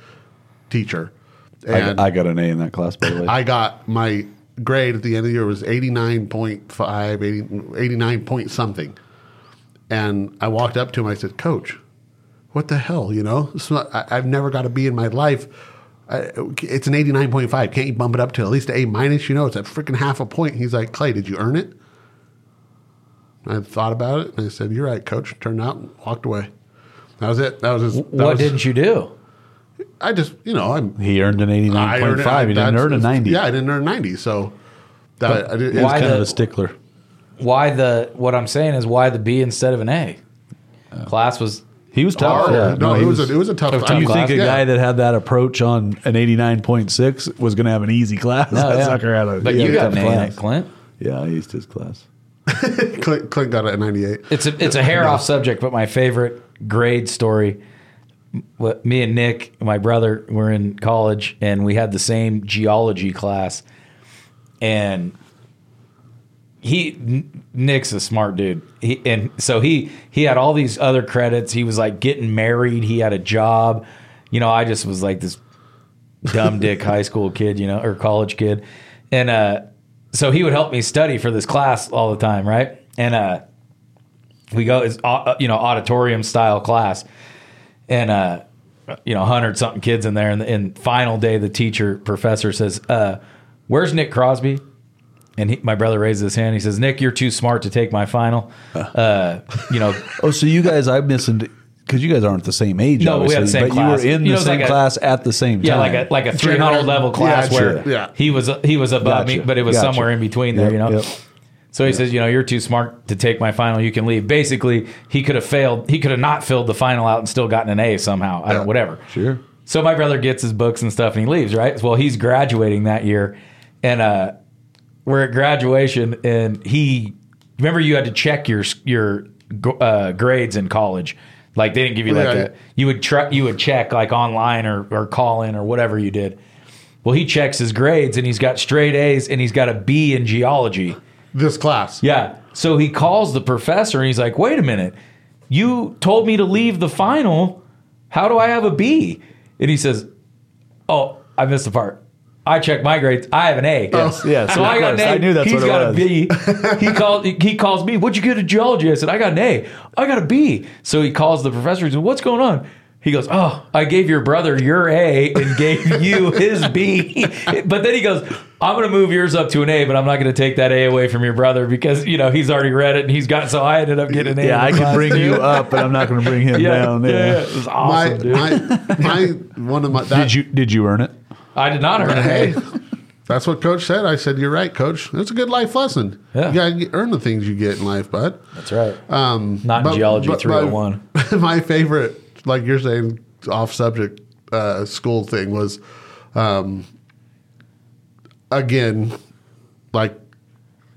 S2: teacher.
S3: I,
S2: And
S3: I got an A in that class, by the way.
S2: I got my grade at the end of the year was 89.5, 80, 89 point something. And I walked up to him. I said, Coach, what the hell? You know, not- I, I've never got a B in my life. I, it's an 89.5. Can't you bump it up to at least an A minus? You know, it's a freaking half a point. He's like, Clay, did you earn it? I thought about it and I said, You're right, coach. Turned out and walked away. That was it. That was his. that
S1: What
S2: was-
S1: didn't you do?
S2: I just, you know, I'm
S3: he earned an eighty nine
S2: I
S3: point
S2: earned it.
S3: five. He didn't earn a ninety.
S2: Yeah, I didn't earn ninety. So that I did,
S3: he was
S1: Why
S3: kind of
S1: the-
S3: a stickler.
S1: Why the, what I'm saying is why the B instead of an A? Class was,
S3: He was tough. Yeah.
S2: no,
S3: he
S2: it was, a, it was a tough.
S1: a
S2: time.
S1: tough
S3: you
S1: class.
S3: think a
S2: Yeah.
S3: guy that had that approach on an eighty nine point six was going to have an easy class?
S1: no,
S3: that
S1: yeah.
S3: sucker had a.
S1: but
S3: he
S1: you
S3: had
S1: got
S3: a
S1: an
S3: tough
S1: A in
S3: class.
S1: it, Clint.
S3: Yeah, I used his class.
S2: Clint, Clint got it at ninety-eight.
S1: It's a it's a hair off subject, but my favorite grade story. What me and Nick, my brother, were in college, and we had the same geology class, and he Nick's a smart dude. He and so he he had all these other credits. He was like getting married. He had a job. You know, I just was like this dumb dick high school kid, you know, or college kid. And uh so he would help me study for this class all the time, right? And uh we go it's au- you know auditorium style class and uh you know 100 something kids in there and, and final day the teacher professor says uh where's nick crosby and he, my brother raises his hand he says nick you're too smart to take my final uh you know
S3: Oh, so you guys, I'm missing because you guys aren't the same age.
S1: No, we had the
S3: obviously,
S1: same
S3: but
S1: class.
S3: you were in
S1: You know,
S3: the
S1: it's
S3: same
S1: like a-
S3: class at the same time.
S1: yeah like a like a 300 level class
S2: Yeah,
S1: where.
S2: Yeah.
S1: he was he was above me but it was
S3: Gotcha.
S1: somewhere in between there
S3: Yep,
S1: you know
S3: yep.
S1: So he says, you know, you're too smart to take my final. You can leave. Basically, he could have failed. He could have not filled the final out and still gotten an A somehow. I don't, whatever.
S3: Sure.
S1: So my brother gets his books and stuff and he leaves, right? Well, he's graduating that year. And uh, we're at graduation and he, remember you had to check your, your uh, grades in college. Like they didn't give you like
S2: Yeah.
S1: a, you would try, you would check like online or, or call in or whatever you did. Well, he checks his grades and he's got straight A's and he's got a B in geology.
S2: This class.
S1: Yeah. So he calls the professor and he's like, wait a minute. You told me to leave the final. How do I have a B? And he says, oh, I missed the part. I checked my grades. I have an A.
S3: Yes, yes,
S1: So
S3: of
S1: I got an. A.
S3: I knew that's
S1: He's
S3: what it
S1: got
S3: was.
S1: a B. He called. He calls me. What'd you get in geology? I said I got an A. I got a B. So he calls the professor. He says, "What's going on?" He goes, "Oh, I gave your brother your A and gave you his B." But then he goes, "I'm going to move yours up to an A, but I'm not going to take that A away from your brother because you know he's already read it and he's got." So I ended up getting an A.
S3: Yeah, I can bring
S1: too.
S3: you up, but I'm not going to bring him
S1: Yeah,
S3: down.
S1: yeah,
S3: Yeah.
S1: it was
S2: My,
S1: awesome, dude.
S2: my my one of my that,
S3: Did you did you earn it?
S1: I did not earn an
S2: Hey,
S1: A.
S2: that's what coach said. I said, "You're right, coach. It's a good life lesson.
S1: Yeah.
S2: You got to earn the things you get in life, bud."
S1: That's right.
S2: Um,
S1: Not in
S2: but-
S1: geology
S2: but
S1: 301.
S2: My, my favorite, like you're saying, off subject uh, school thing was, um, again, like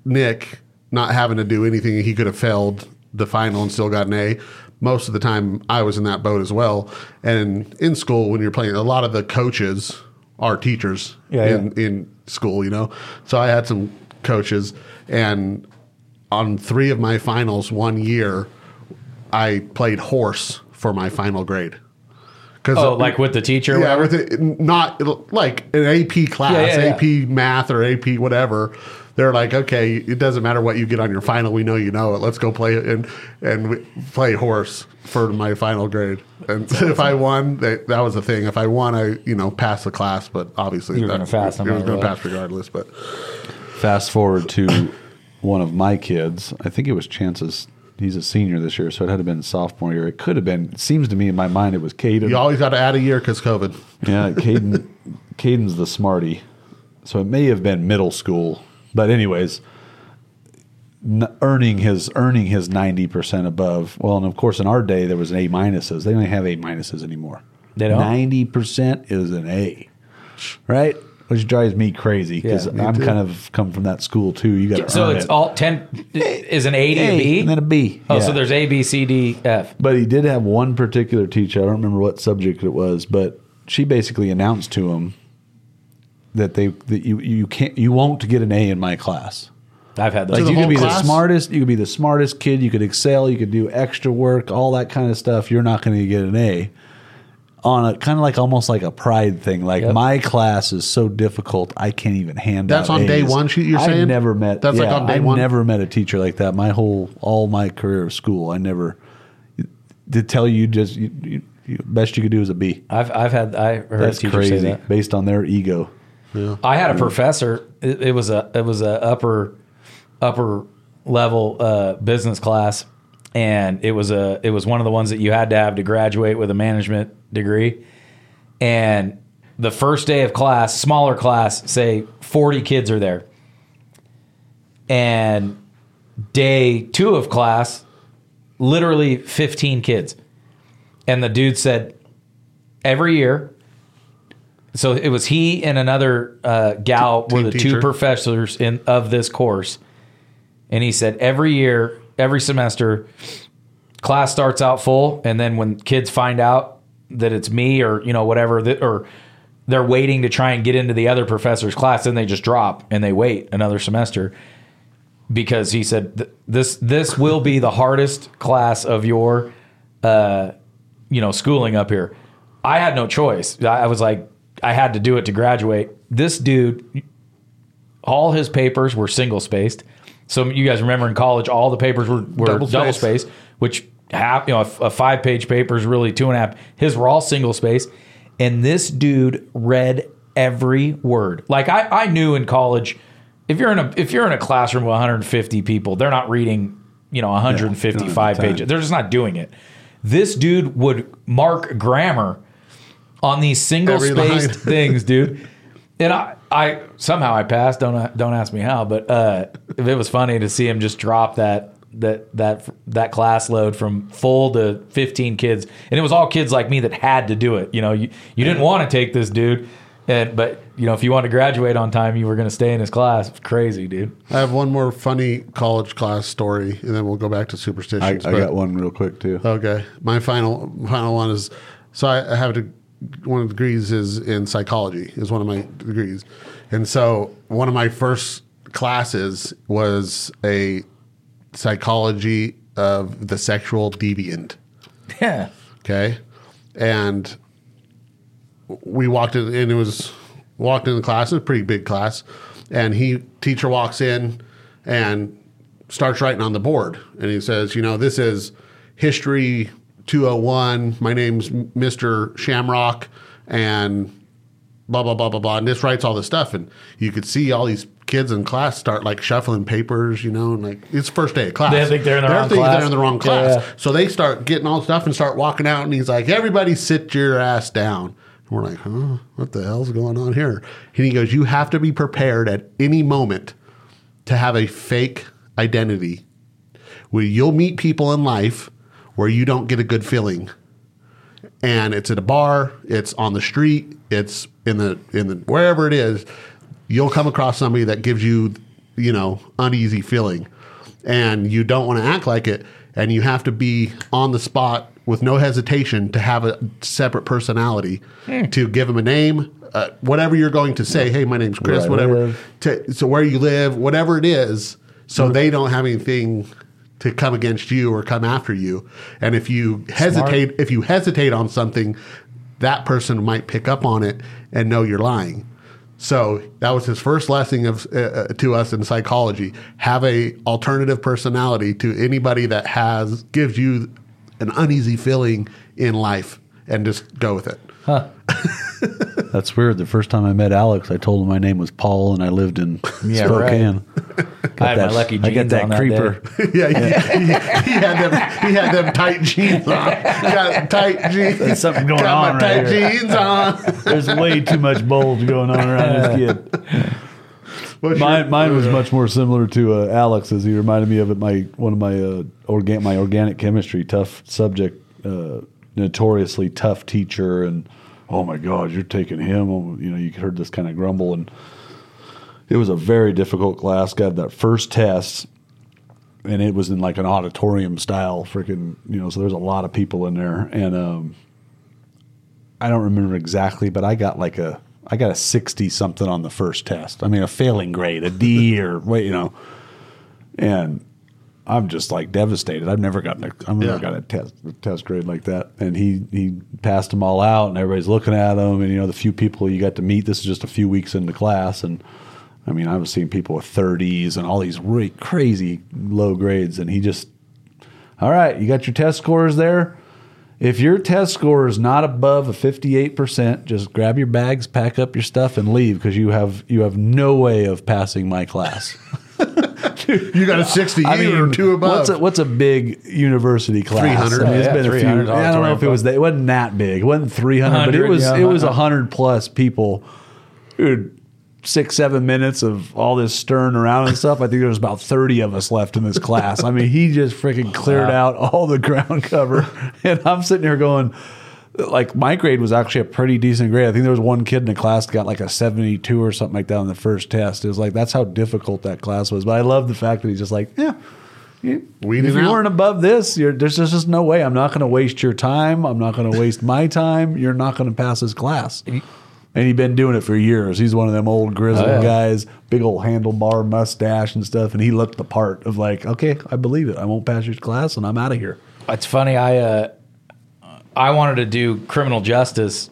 S2: Nick not having to do anything. He could have failed the final and still got an A. Most of the time, I was in that boat as well. And in school, when you're playing, a lot of the coaches are teachers
S1: Yeah,
S2: in, in school, you know. So I had some coaches, and on three of my finals one year, I played horse for my final grade. Because
S1: Oh, like with the teacher?
S2: yeah, with it, not like an AP class,
S1: Yeah, yeah, yeah.
S2: AP math or AP whatever. They're like, okay, it doesn't matter what you get on your final. We know you know it. Let's go play and and play horse for my final grade. And if I won, that, that was the thing. If I won, I you know passed the class. But obviously,
S1: You were gonna pass no
S2: I was going to pass regardless. But
S3: Fast forward to one of my kids. I think it was Chance's. He's a senior this year, so it had to have been sophomore year. It could have been. It seems to me in my mind it was Caden.
S2: you always got to add a year because COVID.
S3: Yeah, Caden. Caden's the smarty, so it may have been middle school. But anyways, n- earning his earning his ninety percent above. Well, and of course, in our day there was an A minuses. They don't have A minuses anymore.
S1: They don't?
S3: Ninety percent is an A, right? Which drives me crazy because
S1: Yeah, me
S3: I'm
S2: too.
S3: kind of come from that school too. You got to
S1: So it's
S3: it.
S1: all 10 eh, is an A to a
S3: A
S1: B?
S3: and then a B.
S1: Oh,
S3: Yeah.
S1: so there's A, B, C, D, F.
S3: But he did have one particular teacher. I don't remember what subject it was, but she basically announced to him that they that you you can't you won't get an A in my class.
S1: I've had
S3: Like
S2: the
S3: you could
S2: whole
S3: be
S2: class?
S3: the smartest, you could be the smartest kid, you could excel, you could do extra work, all that kind of stuff. You're not going to get an A. On a kind of like almost like a pride thing. Like
S1: Yep.
S3: my class is so difficult, I can't even hand
S2: That's
S3: out
S2: on day one, she- you're saying I've
S3: never met.
S2: That's like on day
S3: I've
S2: one?
S3: never met a teacher like that. My whole all my career of school, I never to tell you just you, you, you, best you could do is a B.
S1: I've I've had I heard
S3: That's
S1: a teacher
S3: crazy
S1: say that.
S3: based on their ego. Yeah.
S1: I had a professor. It, it was a it was a upper upper level uh, business class, and it was a it was one of the ones that you had to have to graduate with a management degree. And the first day of class, smaller class, say forty kids are there, and day two of class, literally fifteen kids, and the dude said every year so it was he and another uh, gal
S2: Te-
S1: were the
S2: teacher?
S1: two professors in of this course, and he said every year, every semester, class starts out full, and then when kids find out that it's me or you know whatever that or they're waiting to try and get into the other professor's class, then they just drop and they wait another semester because he said this this will be the hardest class of your uh, you know schooling up here. I had no choice. I I was like I had to do it to graduate. This dude, all his papers were single spaced. So you guys remember in college, all the papers were, were
S2: Double
S1: double,
S2: spaced.
S1: spaced, which half you know a, a five page paper is really two and a half. His were all single space. and this dude read every word. Like I, I knew in college, if you're in a if you're in a classroom with 150 people, they're not reading you know 155
S3: don't have the time.
S1: pages. They're just not doing it. This dude would mark grammar on these single spaced things, dude. And I, I somehow I passed. Don't don't ask me how, but uh, it was funny to see him just drop that that that that class load from full to 15 kids, and it was all kids like me that had to do it. You know, you you didn't want to take this dude, and but you know if you want to graduate on time, you were going to stay in his class. It's crazy, dude.
S2: I have one more funny college class story, and then we'll go back to
S3: I,
S2: superstitions.
S3: I
S2: but-
S3: got one real quick too.
S2: Okay, my final final one is so I I have to one of the degrees is in psychology is one of my degrees, and so one of my first classes was a psychology of the sexual deviant.
S1: Yeah.
S2: Okay, and we walked in, and it was walked in the class. It was a pretty big class, and he teacher walks in and starts writing on the board, and he says, "You know, this is history 201. My name's Mister Shamrock, and blah blah blah blah blah." And this writes all this stuff, and you could see all these kids in class start like shuffling papers, you know, and like it's first day of class.
S1: They think they're in the wrong class.
S2: They're in the wrong class.
S1: yeah.
S2: So they start getting all stuff and start walking out, and he's like, "Everybody, sit your ass down." And we're like, "Huh? What the hell's going on here?" And he goes, "You have to be prepared at any moment to have a fake identity, where you'll meet people in life where you don't get a good feeling." And it's at a bar, it's on the street, it's in the in the wherever it is, you'll come across somebody that gives you, you know, uneasy feeling. And you don't want to act like it and you have to be on the spot with no hesitation to have a separate personality to give them a name uh, whatever you're going to say hey my name's chris
S3: I
S2: whatever to, so where you live whatever it is so they don't have anything to come against you or come after you. And if you hesitate, if you hesitate on something, that person might pick up on it and know you're lying. So that was his first lesson of uh, uh, to us in psychology. Have a alternative personality to anybody that has gives you an uneasy feeling in life, and just go with it.
S3: That's weird. The first time I met Alex, I told him my name was Paul and I lived in
S1: Yeah,
S3: Spokane.
S1: I had my lucky
S3: I got that
S1: on that
S3: creeper.
S1: day.
S2: yeah, he, he, he had them. He had them tight jeans on. Got tight jeans.
S3: There's something going
S2: got
S3: on
S2: my
S3: right
S2: tight
S3: here.
S2: jeans on.
S3: There's way too much bulge going on around this kid.
S2: What's
S3: Mine,
S2: your-
S3: mine was much more similar to uh, Alex's. He reminded me of it. My one of my uh, organ my organic chemistry tough subject, uh, notoriously tough teacher, and oh my God, you're taking him. You know, you heard this kind of grumble, and it was a very difficult class. Got that first test, and it was in like an auditorium style, freaking you know. So there's a lot of people in there, and um, I don't remember exactly, but I got like a I got a sixty something on the first test. I mean, a failing grade, a D or wait, you know, and I'm just like devastated. I've never gotten a I've never
S2: Yeah.
S3: got a test a test grade like that. And he he passed them all out, and everybody's looking at him. And you know, the few people you got to meet. This is just a few weeks into class, and I mean, I was seeing people with 30s and all these really crazy low grades, and he just all right, you got your test scores there. If your test score is not above a 58%, just grab your bags, pack up your stuff and leave because you have you have no way of passing my class.
S2: You got a sixty I or two above.
S3: What's a, what's a big university class?
S2: 300.
S3: I mean, it's
S1: Yeah,
S3: been a few.
S1: 300
S3: I don't know if it was that. It wasn't that big. It wasn't 300, but it was
S1: yeah.
S3: it was 100 plus people. Dude, six, seven minutes of all this stirring around and stuff. I think there was about 30 of us left in this class. I mean, he just freaking cleared out all the ground cover. And I'm sitting here going, like, my grade was actually a pretty decent grade. I think there was one kid in the class that got like a 72 or something like that on the first test. It was like, that's how difficult that class was. But I love the fact that he's just like, yeah. you- if you
S2: out.
S3: weren't above this, you're, there's just, just no way. I'm not going to waste your time. I'm not going to waste my time. You're not going to pass this class. And he'd been doing it for years. He's one of them old grizzled
S1: Oh, yeah.
S3: guys, big old handlebar mustache and stuff. And he looked the part of like, okay, I believe it. I won't pass your class, and I'm out of here.
S1: It's funny. I uh, I wanted to do criminal justice.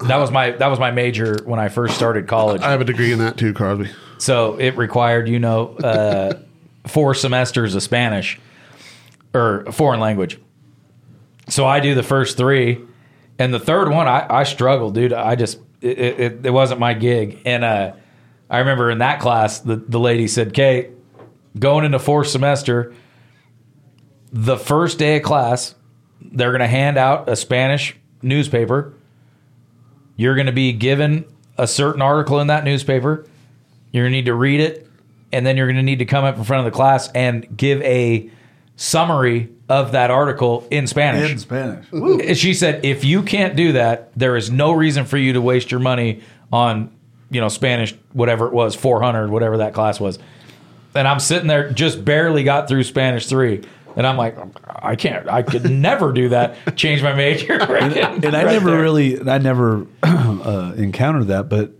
S1: That was my that was my major when I first started college.
S2: I have a degree in that too, Crosby.
S1: So it required, you know, uh, four semesters of Spanish or foreign language. So I do the first three, and the third one I, I struggled, dude. I just it, it, it wasn't my gig, and uh, I remember in that class the the lady said, "Kate, going into fourth semester, the first day of class, they're going to hand out a Spanish newspaper. You're going to be given a certain article in that newspaper." You're going to need to read it, and then you're going to need to come up in front of the class and give a summary of that article in Spanish.
S3: In Spanish.
S1: She said, if you can't do that, there is no reason for you to waste your money on, you know, Spanish, whatever it was, 400, whatever that class was. And I'm sitting there, just barely got through Spanish three. And I'm like, I can't, I could never do that. Change my major.
S3: and I never really, I never uh, encountered that, but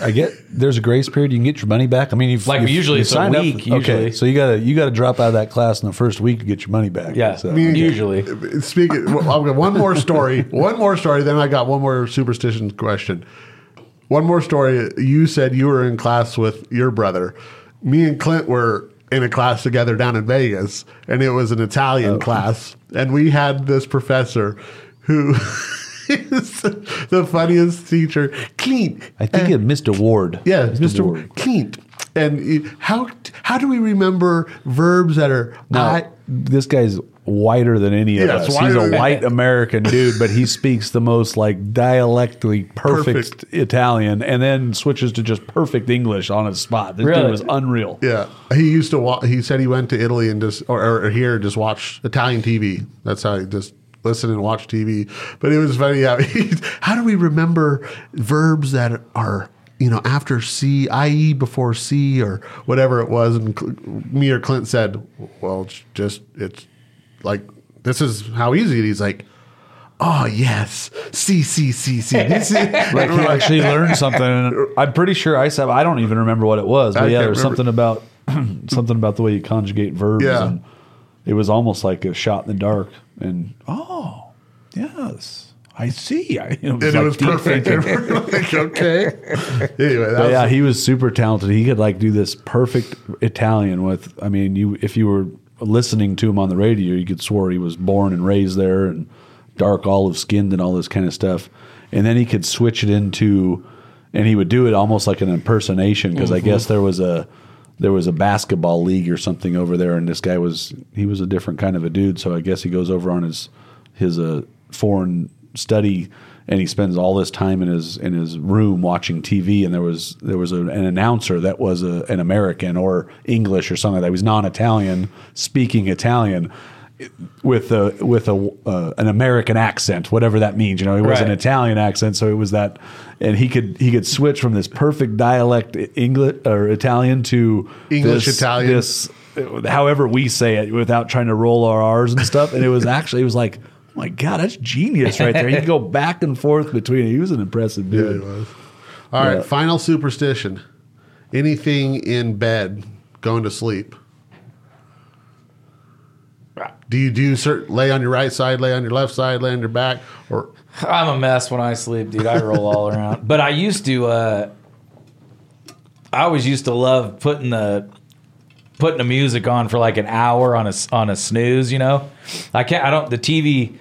S3: I get there's a grace period. You can get your money back. I mean, you've,
S1: Like,
S3: you've-
S1: usually
S3: you
S1: it's a
S3: signed up
S1: week,
S3: Okay, so you gotta you gotta drop out of that class in the first week to get your money back.
S1: Yeah,
S3: So-
S1: usually.
S2: Speaking, well, I've got one more story. One more story. Then I got one more superstition question. One more story. You said you were in class with your brother. Me and Clint were in a class together down in Vegas, and it was an Italian oh. class. And we had this professor who is the funniest teacher. Clint.
S3: I think it Mr. Ward.
S2: Yeah, Mr.
S3: Ward.
S2: Clint. And how how do we remember verbs that are
S3: Now,
S2: I,
S3: this guy's whiter than any of
S2: Yeah,
S3: us. He's a white American dude, but he speaks the most like dialectically perfect,
S2: Perfect.
S3: Italian, and then switches to just perfect English on his spot. This
S1: Really?
S3: dude was unreal.
S2: Yeah, he used to. Wa- he said he went to Italy and just or, or here just watch Italian TV. That's how he just listen and watch TV. But it was funny. How, he, how do we remember verbs that are you know after C, i.e. before C or whatever it was? And me or Clint said, "Well, it's just it's like this is how easy it is." He's like. Oh yes, C C C C. This is
S3: Like he actually learned something. I'm pretty sure I said I don't even remember what it was, but
S2: I
S3: yeah,
S2: can't
S3: there was
S2: remember.
S3: something about something about the way you conjugate verbs.
S2: Yeah.
S3: And it was almost like a shot in the dark. And oh, yes, I see. I, it was,
S2: And it was perfect. like, okay. Anyway, was,
S3: yeah, he was super talented. He could like do this perfect Italian with. I mean, you if you were listening to him on the radio, you could swear he was born and raised there, and dark olive skinned and all this kind of stuff. And then he could switch it into, and he would do it almost like an impersonation because I guess there was a there was a basketball league or something over there, and this guy was he was a different kind of a dude. So I guess he goes over on his his uh, foreign study and he spends all this time in his in his room watching TV and there was there was a, an announcer that was a, an American or English or something like that. He was non-Italian speaking Italian with a with a uh, an American accent, whatever that means. You know, it was an Italian accent, so it was that, and he could he could switch from this perfect dialect English or Italian to
S2: English
S3: this-
S2: Italian.
S3: This, however we say it, without trying to roll our R's and stuff. And it was actually it was like, my god, that's genius right there. You could go back and forth between. it. He was an impressive
S2: Yeah,
S3: dude.
S2: it was. All right,
S3: Yeah.
S2: final superstition. Anything in bed, going to sleep. Do you do certain lay on your right side, lay on your left side, lay on your back, or
S1: I'm a mess when I sleep, dude. I roll all around. But I used to. uh I always used to love putting the putting the music on for like an hour on a s- on a snooze. You know, I can't. I don't. The TV,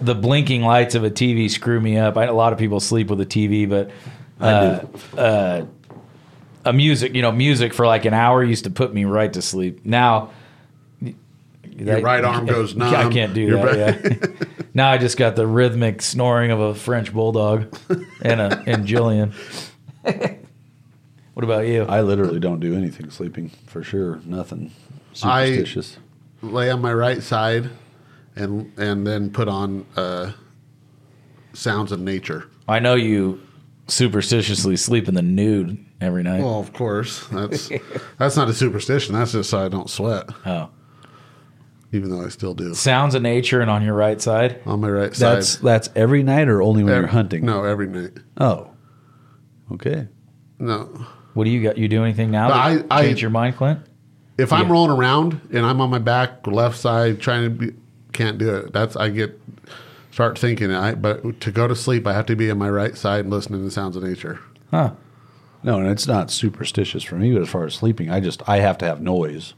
S1: the blinking lights of a TV screw me up. I, a lot of people sleep with a TV, but uh, uh, a music, you know, music for like an hour used to put me right to sleep. Now.
S2: Your right arm goes numb.
S1: I can't do
S2: Your
S1: that. Yeah. now I just got the rhythmic snoring of a French bulldog and a and Jillian. what about you?
S3: I literally don't do anything sleeping for sure. Nothing
S2: I-
S3: superstitious.
S2: lay on my right side, and and then put on uh, sounds of nature.
S1: I know you superstitiously sleep in the nude every night.
S2: Well, of course, that's that's not a superstition. That's just so I don't sweat,
S1: oh,
S2: even though I still do.
S1: sounds of nature and on your right side.
S2: On my right side,
S3: that's that's every night or only when
S2: Ev-
S3: you're hunting.
S2: No, every night.
S3: Oh, okay.
S2: No,
S1: What do you got? You do anything now?
S2: I-
S1: to
S2: I-
S1: change your mind, Clint.
S2: if I'm rolling around and I'm on my back, left side, trying to be, can't do it. That's I get start thinking. I but to go to sleep, I have to be on my right side and listening to the sounds of nature.
S1: Huh?
S3: No, and it's not superstitious for me. But as far as sleeping, I just I have to have noise.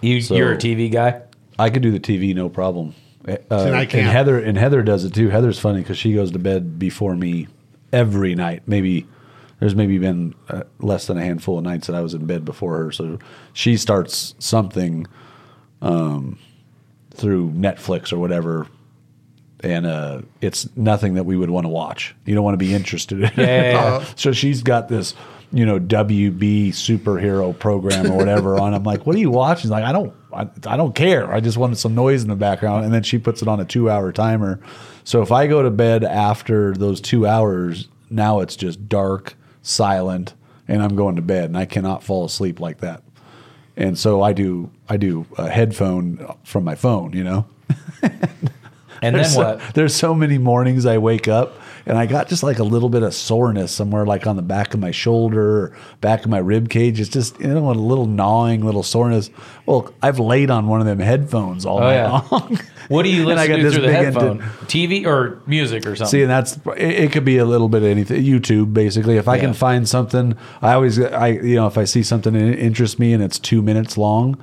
S1: You
S3: So-
S1: you're a TV guy.
S3: I could do the TV no problem. Uh,
S2: I
S3: and
S2: can't.
S3: Heather and Heather does it too. Heather's funny because she goes to bed before me every night. Maybe there's maybe been uh, less than a handful of nights that I was in bed before her. So she starts something um, through Netflix or whatever, and uh, it's nothing that we would want to watch. You don't want to be interested in. it.
S1: Yeah, yeah,
S3: so she's got this. You know, WB superhero program or whatever on. I'm like, what are you watching? Like, I don't, I, I don't care. I just wanted some noise in the background. And then she puts it on a two hour timer. So if I go to bed after those two hours, now it's just dark, silent, and I'm going to bed, and I cannot fall asleep like that. And so I do, I do a headphone from my phone. You know,
S1: And then
S3: there's
S1: what?
S3: There's so many mornings I wake up and I got just like a little bit of soreness somewhere, like on the back of my shoulder, or back of my rib cage. It's just you know a little gnawing, little soreness. Well, I've laid on one of them headphones all
S1: Oh,
S3: night
S1: yeah.
S3: long.
S1: What do you listen
S3: got
S1: to
S3: this
S1: through the headphone? TV or music or something?
S3: See, and that's it, it. Could be a little bit of anything. YouTube, basically. If I
S1: Yeah.
S3: can find something, I always, I you know, if I see something that interests me and it's two minutes long,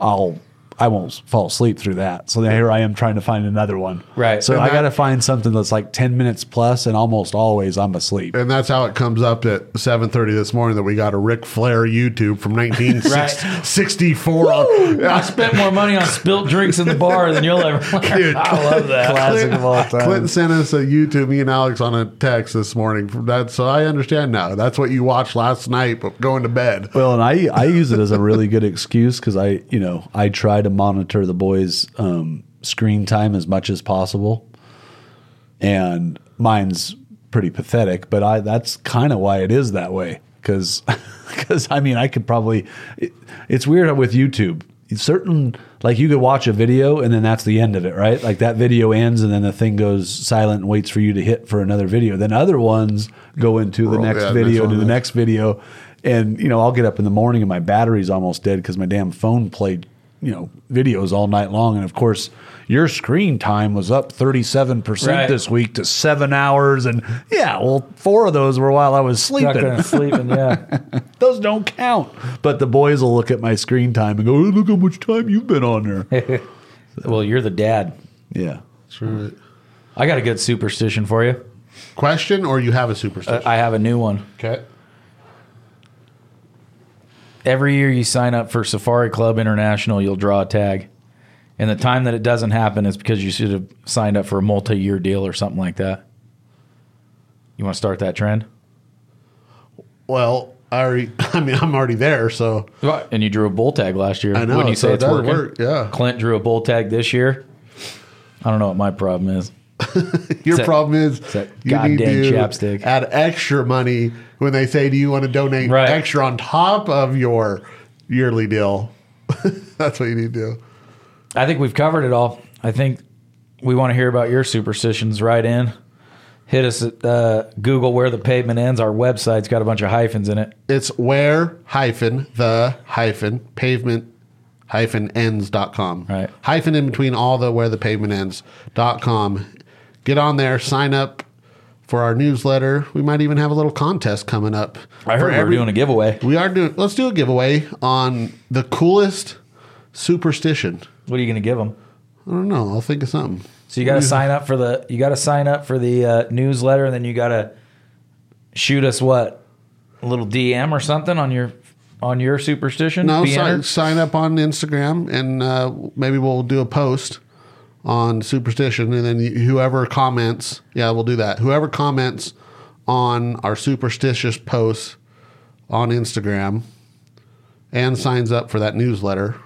S3: I'll. I won't fall asleep through that. So then here I am trying to find another one.
S1: Right.
S3: So
S2: And
S3: I
S2: that-
S3: got to find something that's like 10 minutes plus and almost always I'm asleep.
S2: And that's how it comes up at 7:30 this morning that we got a Ric Flair YouTube from 1964.
S1: I spent more money on spilt drinks in the bar than you'll ever.
S2: Dude,
S1: I love that.
S3: Classic of all time.
S2: Clinton sent us a YouTube, me and Alex on a text this morning from that. So I understand now. That's what you watched last night, going to bed.
S3: Well, and I I use it as a really good excuse because I you know I try to monitor the boys' um, screen time as much as possible, and mine's pretty pathetic. But I that's kind of why it is that way because because I mean I could probably it, it's weird with YouTube. Certain like you could watch a video and then that's the end of it, right? Like that video ends and then the thing goes silent and waits for you to hit for another video. Then other ones go into the
S2: Roll-
S3: next
S2: yeah,
S3: video to the
S2: next
S3: video and you know i'll get up in the morning and my battery's almost dead because my damn phone played you know videos all night long, and of course your screen time was up thirty seven percent
S1: Right.
S3: this week to seven hours, and yeah, well, four of those were while I was sleeping.
S1: in sleeping, yeah.
S3: those don't count. But the boys will look at my screen time and go, "Oh, "Look how much time you've been on there."
S1: well, you're the dad.
S3: yeah.
S2: True.
S1: I got a good superstition for you.
S2: Question or you have a superstition?
S1: Uh, I have a new one.
S2: okay.
S1: Every year you sign up for Safari Club International, you'll draw a tag. And the time that it doesn't happen is because you should have signed up for a multi year deal or something like that. You want to start that trend?
S2: Well, I already. I mean, I'm already there, so
S1: And you drew a bull tag last year.
S2: I know,
S1: Wouldn't you
S2: so
S1: say it's working?
S2: work, yeah.
S1: Clint drew a bull tag this year. I don't know what my problem is.
S2: your
S1: that-
S2: problem is you need to
S1: chapstick.
S2: add extra money when they say, "Do you want to donate
S1: Right.
S2: extra on top of your yearly deal?" That's what you need to do.
S1: I think we've covered it all. I think we want to hear about your superstitions. Right in. Hit us at uh, Google where the pavement ends. Our website's got a bunch of hyphens in it.
S2: It's where hyphen the hyphen pavement hyphen ends dot com.
S1: Right.
S2: Hyphen in between all the where the pavement ends dot com. Get on there, sign up for our newsletter. We might even have a little contest coming up.
S1: I heard we're doing a giveaway.
S2: We are doing. Let's do a giveaway on the coolest superstition.
S1: What are you going to give them?
S2: I don't know. I'll think of something.
S1: So you got to sign up for the you got to sign up for the uh, newsletter, and then you got to shoot us what a little DM or something on your on your superstition.
S2: No, sign, sign up on Instagram, and uh, maybe we'll do a post on superstition, and then whoever comments, yeah, we'll do that. Whoever comments on our superstitious posts on Instagram and signs up for that newsletter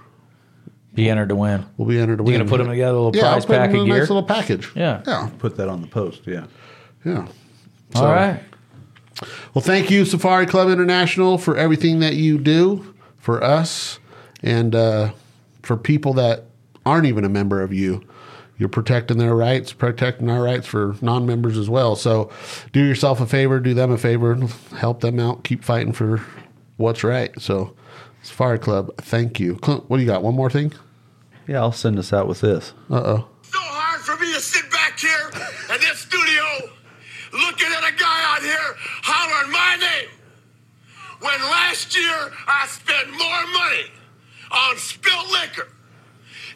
S1: be entered to win.
S2: We'll be entered to win.
S1: You gonna put them together, a little
S2: yeah,
S1: prize
S2: I'll put 'em
S1: pack
S2: in
S1: of
S2: a
S1: gear.
S2: nice little package.
S1: Yeah.
S2: yeah,
S3: Put that on the post. Yeah.
S2: yeah.
S1: All right.
S2: Well, thank you, Safari Club International, for everything that you do for us and uh, for people that aren't even a member of you. You're protecting their rights, protecting our rights for non members as well. So do yourself a favor, do them a favor, help them out, keep fighting for what's right. So, Safari Club, thank you. Clint, what do you got? One more thing?
S3: Yeah, I'll send us out with this.
S2: Uh oh.
S4: so hard for me to sit back here in this studio looking at a guy out here hollering my name when last year I spent more money on spilt liquor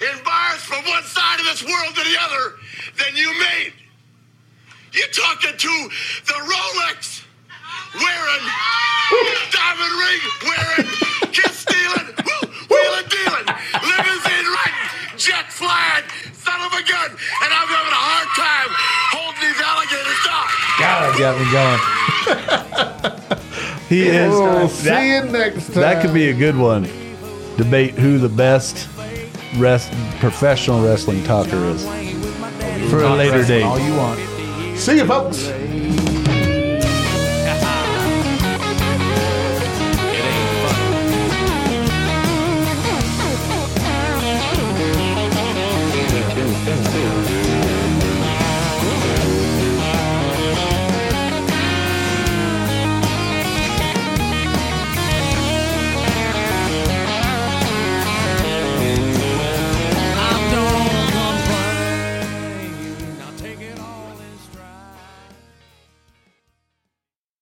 S4: in bars from one side of this world to the other than you made. You're talking to the Rolex wearing, diamond ring wearing, kiss stealing, wheeling dealing, limousine riding, jet flying, son of a gun, and I'm having a hard time holding these alligators down.
S1: God, that got me going.
S3: He is.
S2: We'll see
S3: that,
S2: you next time.
S3: that could be a good one. Debate who the best rest, professional wrestling talker is for a later date.
S1: All you want.
S2: See you, folks.